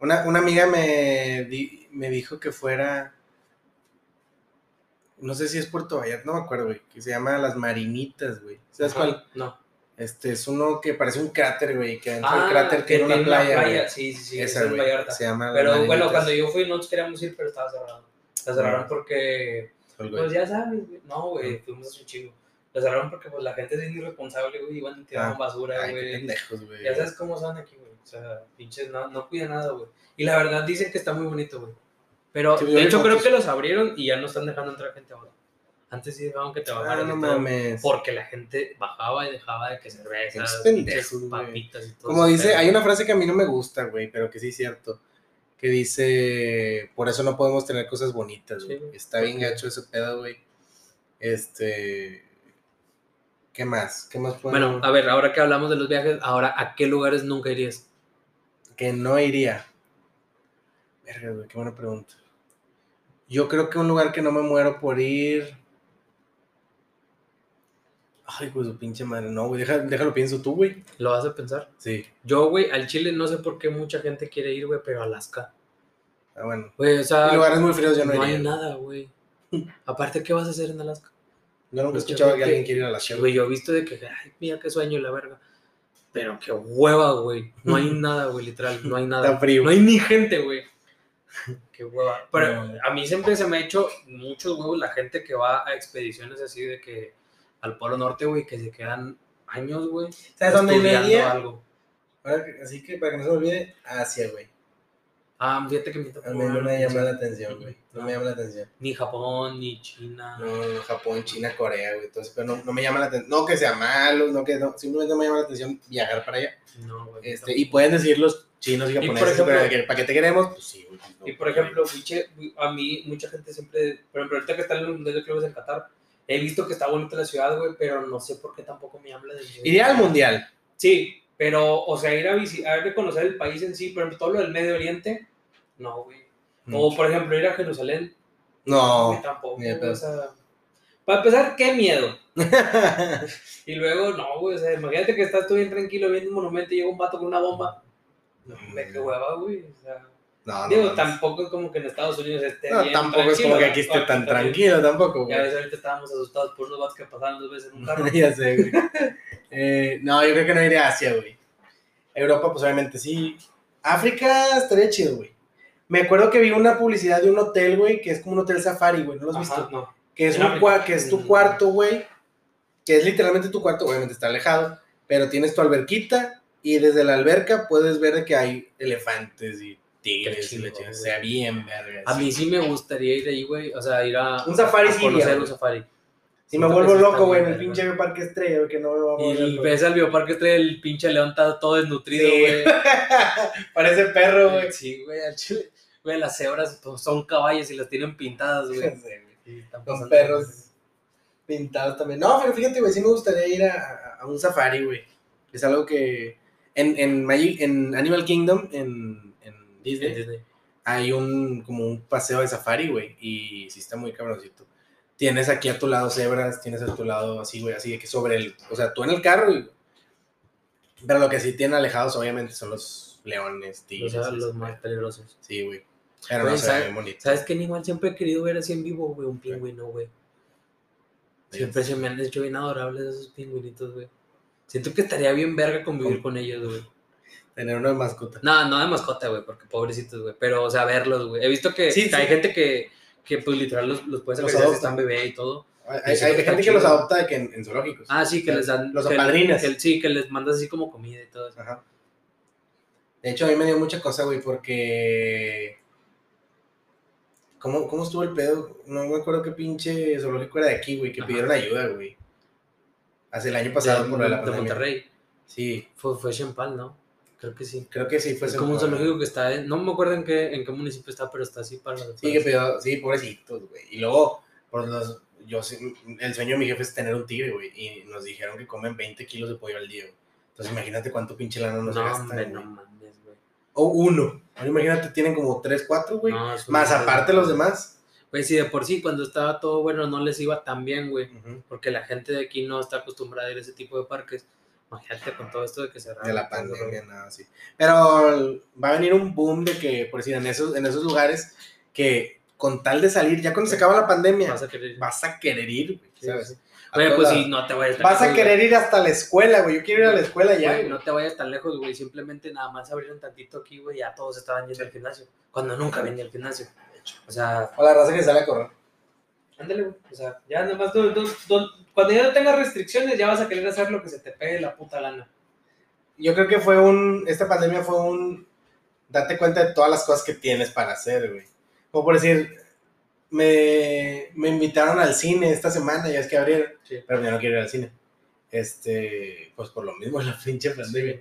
Una, una amiga me, di- me dijo que fuera. No sé si es Puerto Vallarta, no me acuerdo, güey. Que se llama Las Marinitas, güey. ¿Sabes Ajá, cuál? No. Este es uno que parece un cráter, güey. Que dentro Ah, del cráter tiene una playa. güey. Sí, sí, sí. Esa, es. Vallarta. Se llama Pero bueno, cuando yo fui, nosotros queríamos ir, pero estaba cerrado. La cerraron porque, pues ya sabes, güey. No, güey, fuimos hace un chingo. La cerraron porque, pues, la gente es irresponsable, güey. Iban y tiraban Ah. basura, güey. pendejos, güey. Ya sabes cómo son aquí, güey. O sea, pinches, no, no cuidan nada, güey. Y la verdad dicen que está muy bonito, güey. Pero, Sí, de hecho, creo que los abrieron y ya no están dejando entrar gente ahora. Antes sí dejaban que te Ah, bajaran no y todo, mames. Porque la gente bajaba y dejaba de que cervezas, pendejos, papitas y todo. Como dice, hay una frase que a mí no me gusta, güey, pero que sí es cierto. Que dice, por eso no podemos tener cosas bonitas, güey. Sí. Está bien gacho ese pedo, güey. Este... ¿Qué más? ¿Qué más podemos- Bueno, a ver, ahora que hablamos de los viajes, ahora, ¿a qué lugares nunca irías? Que no iría. Verga, güey, qué buena pregunta. Yo creo que un lugar que no me muero por ir... Ay, pues su pinche madre. No, güey, deja- déjalo pienso tú, güey. ¿Lo vas a pensar? Sí. Yo, güey, al Chile no sé por qué mucha gente quiere ir, güey, pero Alaska. Ah, bueno. Güey, o sea, lugares muy fríos yo no, no iría. hay nada, güey. [LAUGHS] Aparte, ¿qué vas a hacer en Alaska? Yo nunca he Mucha escuchado que alguien quiera ir a la Shell. Güey, yo he visto de que, ay, mira qué sueño y la verga. Pero qué hueva, güey. No hay [LAUGHS] nada, güey, literal, no hay nada. Está frío. No hay ni gente, güey. [LAUGHS] Qué hueva. Pero No. a mí siempre se me ha hecho muchos huevos la gente que va a expediciones así de que al Polo Norte, güey, que se quedan años, güey. ¿Sabes dónde iría? algo. Así que para que no se me olvide, Asia, güey. Ah, fíjate que me A mí no me llama la atención, güey. No me llama la atención. Ni Japón, ni China. No, Japón, China, Corea, güey. Entonces, pero no, no me llama la atención. No que sea malo, no que no. Simplemente no me llama la atención viajar para allá. No, güey. Este, y pueden decir los chinos y por japoneses, ejemplo- pero ¿para qué te queremos? Pues sí, güey. no, Y por ejemplo, a mí mucha gente siempre, por ejemplo, ahorita que están en los clubes en Qatar, he visto que está bonita la ciudad, güey, pero no sé por qué tampoco me habla de Iría al mundial. Sí, pero, o sea, ir a visitar, a conocer el país en sí, por ejemplo, todo lo del Medio Oriente, no, güey. O, por ejemplo, ir a Jerusalén, No. güey, tampoco, o sea, para empezar, qué miedo. [LAUGHS] Y luego, no, güey, o sea, imagínate que estás tú bien tranquilo viendo un monumento y llega un vato con una bomba. No, hombre, qué hueva, güey, o sea... No, no. Digo, no. tampoco es como que en Estados Unidos esté No, bien tampoco es como que aquí esté tan tranquilo, tampoco, Ya güey. ves, ahorita estábamos asustados por unos vatos que pasaban dos veces en un carro. [LAUGHS] ya sé, güey. Eh, no, yo creo que no iría a Asia, güey. Europa, pues obviamente sí. África estaría chido, güey. Me acuerdo que vi una publicidad de un hotel, güey, que es como un hotel safari, güey. ¿No lo has Ajá, visto? no. Que es, un que es tu cuarto, güey. Que es literalmente tu cuarto, obviamente está alejado. Pero tienes tu alberquita y desde la alberca puedes ver que hay elefantes y tigres chido. O sea, bien, verga. A mí sí me gustaría ir ahí, güey. O sea, ir a. Un safari sí conocer iría, un güey. safari. Si me vuelvo loco, güey, en el pinche Parque Estrella, güey, que no me va a. Y ves al bioparque este, el pinche león está todo desnutrido, Sí. güey. [LAUGHS] Parece perro, güey. Sí, güey, al chile. Güey, las cebras pues, son caballos y las tienen pintadas, güey. [LAUGHS] Sí, pasando. perros pintados también. No, pero fíjate, güey, sí me gustaría ir a, a- un safari, güey. Es algo que. En, en, Magic- en Animal Kingdom, En Disney, Disney. hay un como un paseo de safari, güey. Y sí está muy cabroncito. Tienes aquí a tu lado cebras, tienes a tu lado así, güey, así de que sobre el. O sea, tú en el carro, y- Pero lo que sí tienen alejados, obviamente, son los leones, O tigres. sea, los más peligrosos. Sí, güey. Pero Güey, no se ve ¿sabes- bien bonito. ¿Sabes qué animal siempre he querido ver así en vivo, güey? Un pingüino, güey. Siempre se me han hecho bien adorables esos pingüinitos, güey. Siento que estaría bien verga convivir con ellos, güey. Tener una mascota. No, no de mascota, güey, porque pobrecitos, güey. Pero, o sea, verlos, güey. He visto que, Sí, que sí. hay gente que, que, pues, literal, los, los puedes adopta. están bebé y todo. Hay, gente que los adopta que en, en zoológicos. Ah, sí, que les dan... Los apadrinas. sí, que les mandas así como comida y todo eso. Ajá. De hecho, a mí me dio mucha cosa, güey, porque. ¿Cómo, ¿Cómo estuvo el pedo? No me acuerdo qué pinche zoológico era de aquí, güey, que Ajá. pidieron ayuda, güey. Hace el año pasado de, por la de pandemia. Monterrey. Sí, Fue, fue Champal, ¿no? Creo que sí. Creo que sí fue como un zoológico que está, en- no me acuerdo en qué, en qué municipio está, pero está así para... Sí, que pedo, sí, pobrecitos, güey. Y luego, por los, yo, el sueño de mi jefe es tener un tigre, güey. Y nos dijeron que comen 20 kilos de pollo al día, güey. Entonces imagínate cuánto pinche lana nos No, gastan, hombre, güey. no mames, güey. O uno. Ahora imagínate, tienen como 3, 4, güey. No, Más aparte los demás. Güey, sí, de por sí, cuando estaba todo bueno, no les iba tan bien, güey. Ujú. Porque la gente de aquí no está acostumbrada a ir a ese tipo de parques. Imagínate con todo esto de que cerraron. De la pandemia, nada así. Pero va a venir un boom de que, por decir, en esos, en esos lugares que con tal de salir, ya cuando se acaba la pandemia, Vas a querer ir. vas a querer ir, Sí, ¿sabes? sí. A Güey, todos pues sí, no te vayas tan Vas a lejos, güey. querer ir hasta la escuela, güey. Yo quiero ir a la escuela ya. Güey. no te vayas tan lejos, güey. Simplemente nada más abrieron tantito aquí, güey. Ya todos estaban yendo al gimnasio. Cuando nunca venía al gimnasio. O sea, O la raza que sale a correr. Ándale, güey. O sea, ya nada más cuando ya no tengas restricciones, ya vas a querer hacer lo que se te pegue la puta lana. Yo creo que fue un. Esta pandemia fue un. Date cuenta de todas las cosas que tienes para hacer, güey. Como por decir, me, me invitaron al cine esta semana, ya es que abrieron, Sí. pero yo no quiero ir al cine. Este, pues por lo mismo, [LAUGHS] la pinche pandemia.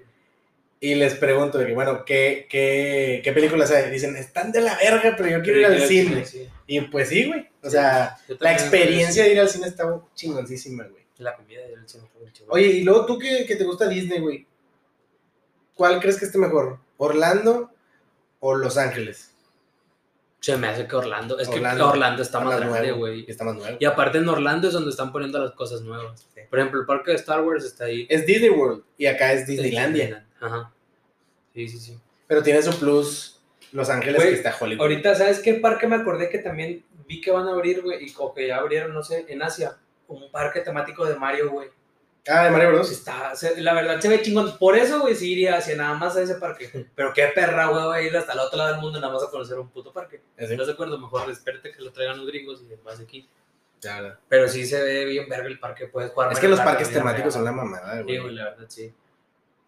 Y les pregunto, de que, bueno, ¿qué, qué, qué películas hay? Dicen, están de la verga, pero yo quiero ir al cine. sí. Y pues sí, güey. O sea, la experiencia de ir al cine está chingoncísima, güey. La comida del cine está muy chingona. Oye, y luego tú que, que te gusta Disney, güey, ¿cuál crees que esté mejor? ¿Orlando o Los Ángeles? Se me hace que Orlando. Es que Orlando. Está más grande, güey. Está más nuevo. Y aparte en Orlando es donde están poniendo las cosas nuevas. Sí. Por ejemplo, el parque de Star Wars está ahí. Es Disney World y acá es Disneylandia. Ajá. Sí, sí, sí. Pero tiene su plus Los Ángeles Güey, que está Hollywood. Ahorita, ¿sabes qué parque me acordé que también vi que van a abrir, güey? Y o que ya abrieron, no sé, en Asia. Un parque temático de Mario, güey. Ah, de Mario Bros. Está, se- la verdad se ve chingón. Por eso, güey, sí iría hacia nada más a ese parque. [LAUGHS] Pero qué perra, güey, va a ir hasta el otro lado del mundo nada más a conocer un puto parque. Así, ¿Estás de acuerdo? Mejor espérate que lo traigan los gringos y vas aquí. la verdad. Pero sí se ve bien verga el parque, puedes jugar. Es que los parques temáticos son la mamada, Sí, güey. güey, la verdad, sí.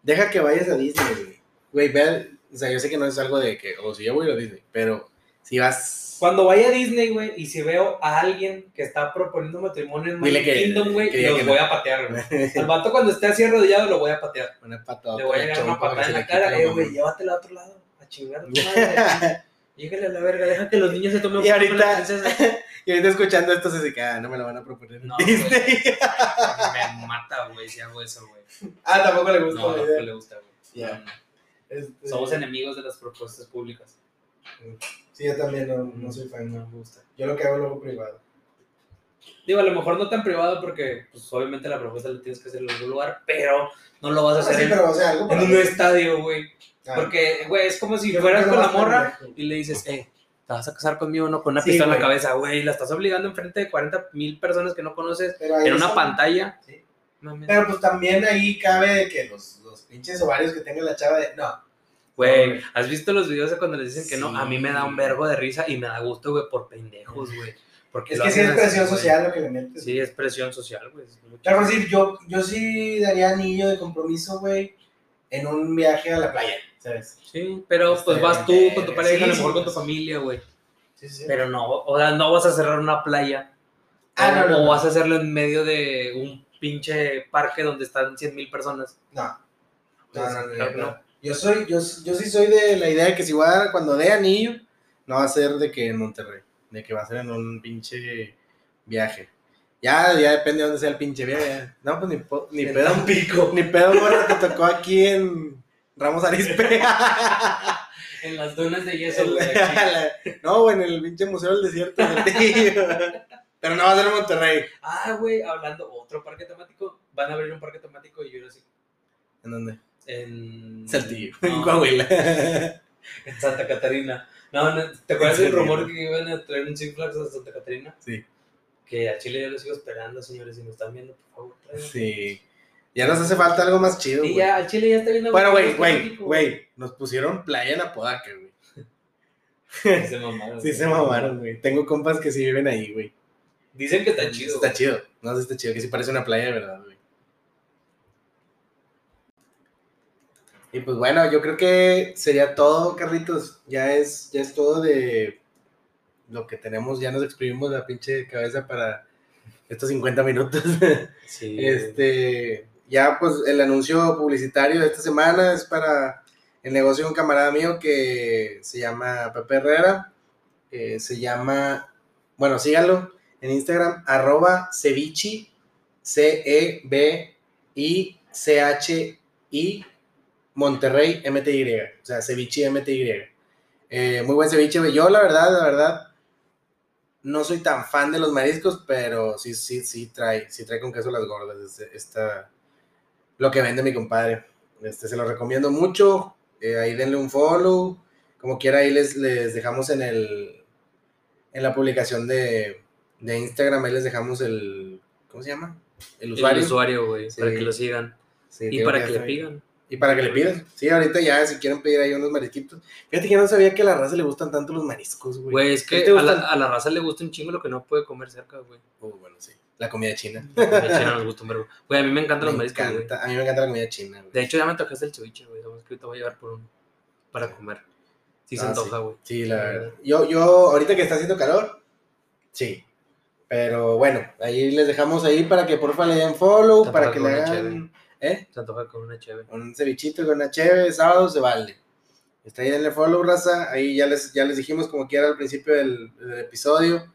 Deja que vayas a Disney, güey. Güey, ve, o sea, yo sé que no es algo de que, o si yo voy a Disney, pero si vas... Cuando vaya a Disney, güey, y si veo a alguien que está proponiendo matrimonio en Magic Kingdom, güey, los que voy no. a patear, güey. [LAUGHS] Al vato cuando esté así arrodillado lo voy a patear. Una patada. Le voy a llegar una patada en la cara, eh, güey, llévatela a otro lado, a chingar a tu [LAUGHS] madre. Llégale a la verga, deja que los niños se tomen Y ahorita-. [LAUGHS] [LAUGHS] Y ahorita escuchando esto se dice, ah, no me lo van a proponer No, Disney. [LAUGHS] Me mata, güey, si hago eso, güey. ah, tampoco le gusta No, idea. le gusta, güey. Ya. No, no. Este, Somos enemigos de las propuestas públicas. Sí, yo también no, no soy fan. No me gusta. Yo lo que hago luego privado. Digo, a lo mejor no tan privado porque, pues, obviamente la propuesta la tienes que hacer en algún lugar, pero no lo vas a Ah, hacer sí, en, pero, o sea, algo en para- un estadio, güey. Ah, Porque, güey, es como si fueras con la morra y le dices, eh, te vas a casar conmigo, ¿no? Con una Sí, pistola en la cabeza, güey, la estás obligando enfrente de 40 mil personas que no conoces en una son- pantalla. Sí. Pero pues también ahí cabe que los, los pinches ovarios que tenga la chava de. No. Güey, ¿has visto los videos de cuando les dicen que no? Sí. A mí me da un vergo de risa y me da gusto, güey, por pendejos, güey. Porque Es que sí es presión social lo que le metes. Sí, es presión social, güey. por decir, yo, yo sí daría anillo de compromiso, güey, en un viaje a la playa, ¿sabes? Sí, pero pues Este, vas tú con tu pareja, a lo mejor con tu familia, güey. Sí, sí. Pero no, o sea, no vas a cerrar una playa. Ah, o, no, no. vas a hacerlo en medio de un pinche parque donde están 100 mil personas. No. No, no, no, que. Yo soy, yo, yo sí soy de la idea de que si voy a dar, cuando dé anillo, no va a ser de que en Monterrey, de que va a ser en un pinche viaje. Ya, ya depende de dónde sea el pinche viaje. No, pues ni, pedo. Tampico. Ni pedo, morra, te tocó aquí en Ramos Arizpe. [LAUGHS] En las dunas de yeso, El- no, güey, en el pinche Museo del Desierto. del. [LAUGHS] Pero no va a ser en Monterrey. Ah, güey, hablando, otro parque temático. Van a abrir un parque temático y yo así. ¿En dónde? En. Saltillo, No, en Coahuila. [LAUGHS] En Santa Catarina. No, no, ¿te acuerdas ¿En del rumor que iban a traer un Six Flags a Santa Catarina? Sí. Que a Chile yo lo sigo esperando, señores, si nos están viendo, por favor. traigan. Sí. Ya nos hace falta algo más chido, Y ya, al Chile ya está viendo. Bueno, güey, güey, güey. Nos pusieron playa en Apodaca, güey. Sí se mamaron. Sí se mamaron, güey. Tengo compas que sí viven ahí, güey. Dicen que está chido. Está chido. No sé si está chido, que sí parece una playa de verdad, güey. Y pues bueno, yo creo que sería todo, Carlitos. Ya es, ya es todo de lo que tenemos. Ya nos exprimimos la pinche cabeza para estos 50 minutos. Sí. [LAUGHS] Este, ya pues el anuncio publicitario de esta semana es para el negocio de un camarada mío que se llama Pepe Herrera. se llama, bueno, síganlo en Instagram, arroba cevichi, C-E-B-I-C-H-I, Monterrey, M-T-Y. O sea, cevichi, M-T-Y. Eh, muy buen ceviche. Yo, la verdad, la verdad, no soy tan fan de los mariscos, pero sí, sí, sí trae, sí trae con queso las gordas. Este, esta, lo que vende mi compadre. Este, se lo recomiendo mucho. Eh, ahí denle un follow. Como quiera, ahí les, les dejamos en el en la publicación de, de Instagram, ahí les dejamos el. ¿Cómo se llama? El usuario. El usuario, güey, Sí. para que lo sigan. Sí, Y para que le pidan. Y para que le pidan. Sí, ahorita ya, si quieren pedir ahí unos marisquitos. Fíjate que no sabía que a la raza le gustan tanto los mariscos, güey. Güey, es ¿Qué que a la, a la raza le gusta un chingo lo que no puede comer cerca, güey. Oh, bueno, sí. La comida china. La china nos gusta un verbo. Güey, a mí me encantan los mariscos, güey. encanta, a mí me encanta la comida china, güey. De hecho, ya me antojaste el ceviche, güey. Vamos que ahorita voy a llevar por uno para comer. Sí se Ah, antoja, güey. Sí, la verdad. Yo, yo, ahorita que está haciendo calor, sí. Pero bueno, ahí les dejamos ahí para que porfa le den follow, para que le hagan, ¿eh? Se antoja con una chévere. Un cevichito con una cheve, sábado se vale. Está ahí denle follow, raza. Ahí ya les, ya les dijimos como quiera al principio del, del episodio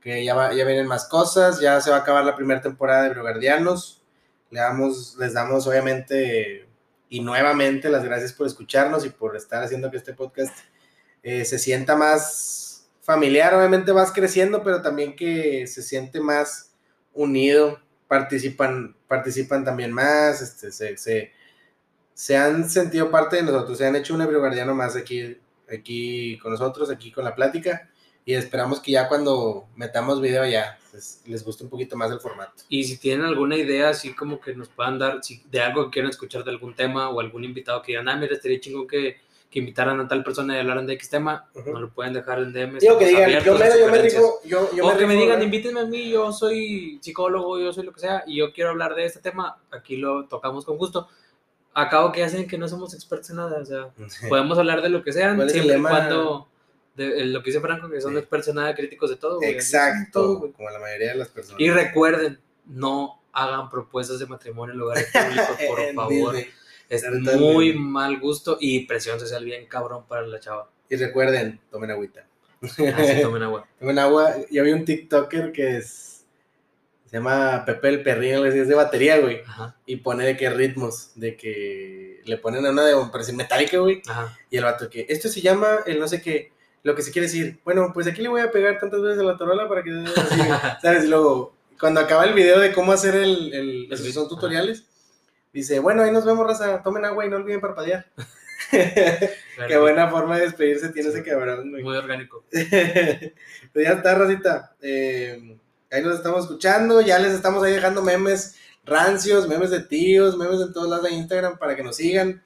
que ya, va- ya vienen más cosas, ya se va a acabar la primera temporada de Brogardianos. Le damos, les damos obviamente y nuevamente las gracias por escucharnos y por estar haciendo que este podcast eh, se sienta más familiar, obviamente vas creciendo, pero también que se siente más unido, participan, participan también más, este, se, se, se han sentido parte de nosotros, se han hecho un ebroguardiano más aquí, aquí con nosotros, aquí con la plática, y esperamos que ya cuando metamos video ya pues, les guste un poquito más el formato. Y si tienen alguna idea, así como que nos puedan dar, si de algo que quieran escuchar de algún tema o algún invitado que digan, ah, mira, estaría chingón que, que invitaran a tal persona y hablaran de X tema, Ujú. nos lo pueden dejar en DM. Digo que digan, yo me, yo me rifo, yo, yo o que me digan, ¿verdad? invítenme a mí, yo soy psicólogo, yo soy lo que sea, y yo quiero hablar de este tema, aquí lo tocamos con gusto. Acabo que hacen que no somos expertos en nada, o sea, [LAUGHS] podemos hablar de lo que sean, ¿Cuál es el siempre y cuando, de, lo que dice Franco, que son Sí. expertos en nada, críticos de todo. güey, Exacto, todo, güey. como la mayoría de las personas. Y recuerden, no hagan propuestas de matrimonio en lugares públicos, [LAUGHS] por favor. Es muy mal gusto y presión social bien cabrón para la chava. Y recuerden, tomen agüita. Así [LAUGHS] tomen agua. Tomen agua. Yo vi un TikToker que es, se llama Pepe el Perrín, es de batería, güey. Ajá, Y pone de que ritmos, de que le ponen a una de parece metálica, güey. ajá. Y el vato que, esto se llama el no sé qué, lo que se quiere decir. Bueno, pues aquí le voy a pegar tantas veces a la tarola para que, así, [LAUGHS] ¿sabes? Y luego, cuando acaba el video de cómo hacer el, el los son tutoriales, dice, bueno, ahí nos vemos, raza, tomen agua y no olviden parpadear. [LAUGHS] Qué buena forma de despedirse tiene ese cabrón. Muy orgánico. [LAUGHS] pues ya está, racita. Eh, ahí nos estamos escuchando. Ya les estamos ahí dejando memes rancios, memes de tíos, memes en todos lados de Instagram para que nos sigan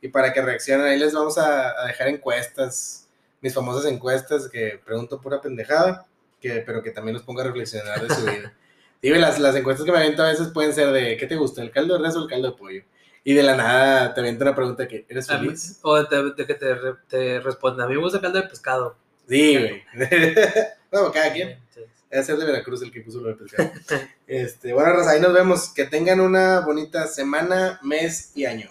y para que reaccionen. Ahí les vamos a, a dejar encuestas, mis famosas encuestas que pregunto pura pendejada, que, pero que también los ponga a reflexionar de su [LAUGHS] vida. Digo, las, las encuestas que me aviento a veces pueden ser de ¿qué te gusta? ¿El caldo de res o el caldo de pollo? Y de la nada te aviento una pregunta que ¿eres A mí- feliz? O de, de que te, te responda. A mí me gusta caldo de pescado. Sí, güey. [LAUGHS] bueno, cada quien. Sí. Es el de Veracruz el que puso lo de pescado. [LAUGHS] este, bueno, Raza, ahí nos vemos. Que tengan una bonita semana, mes y año.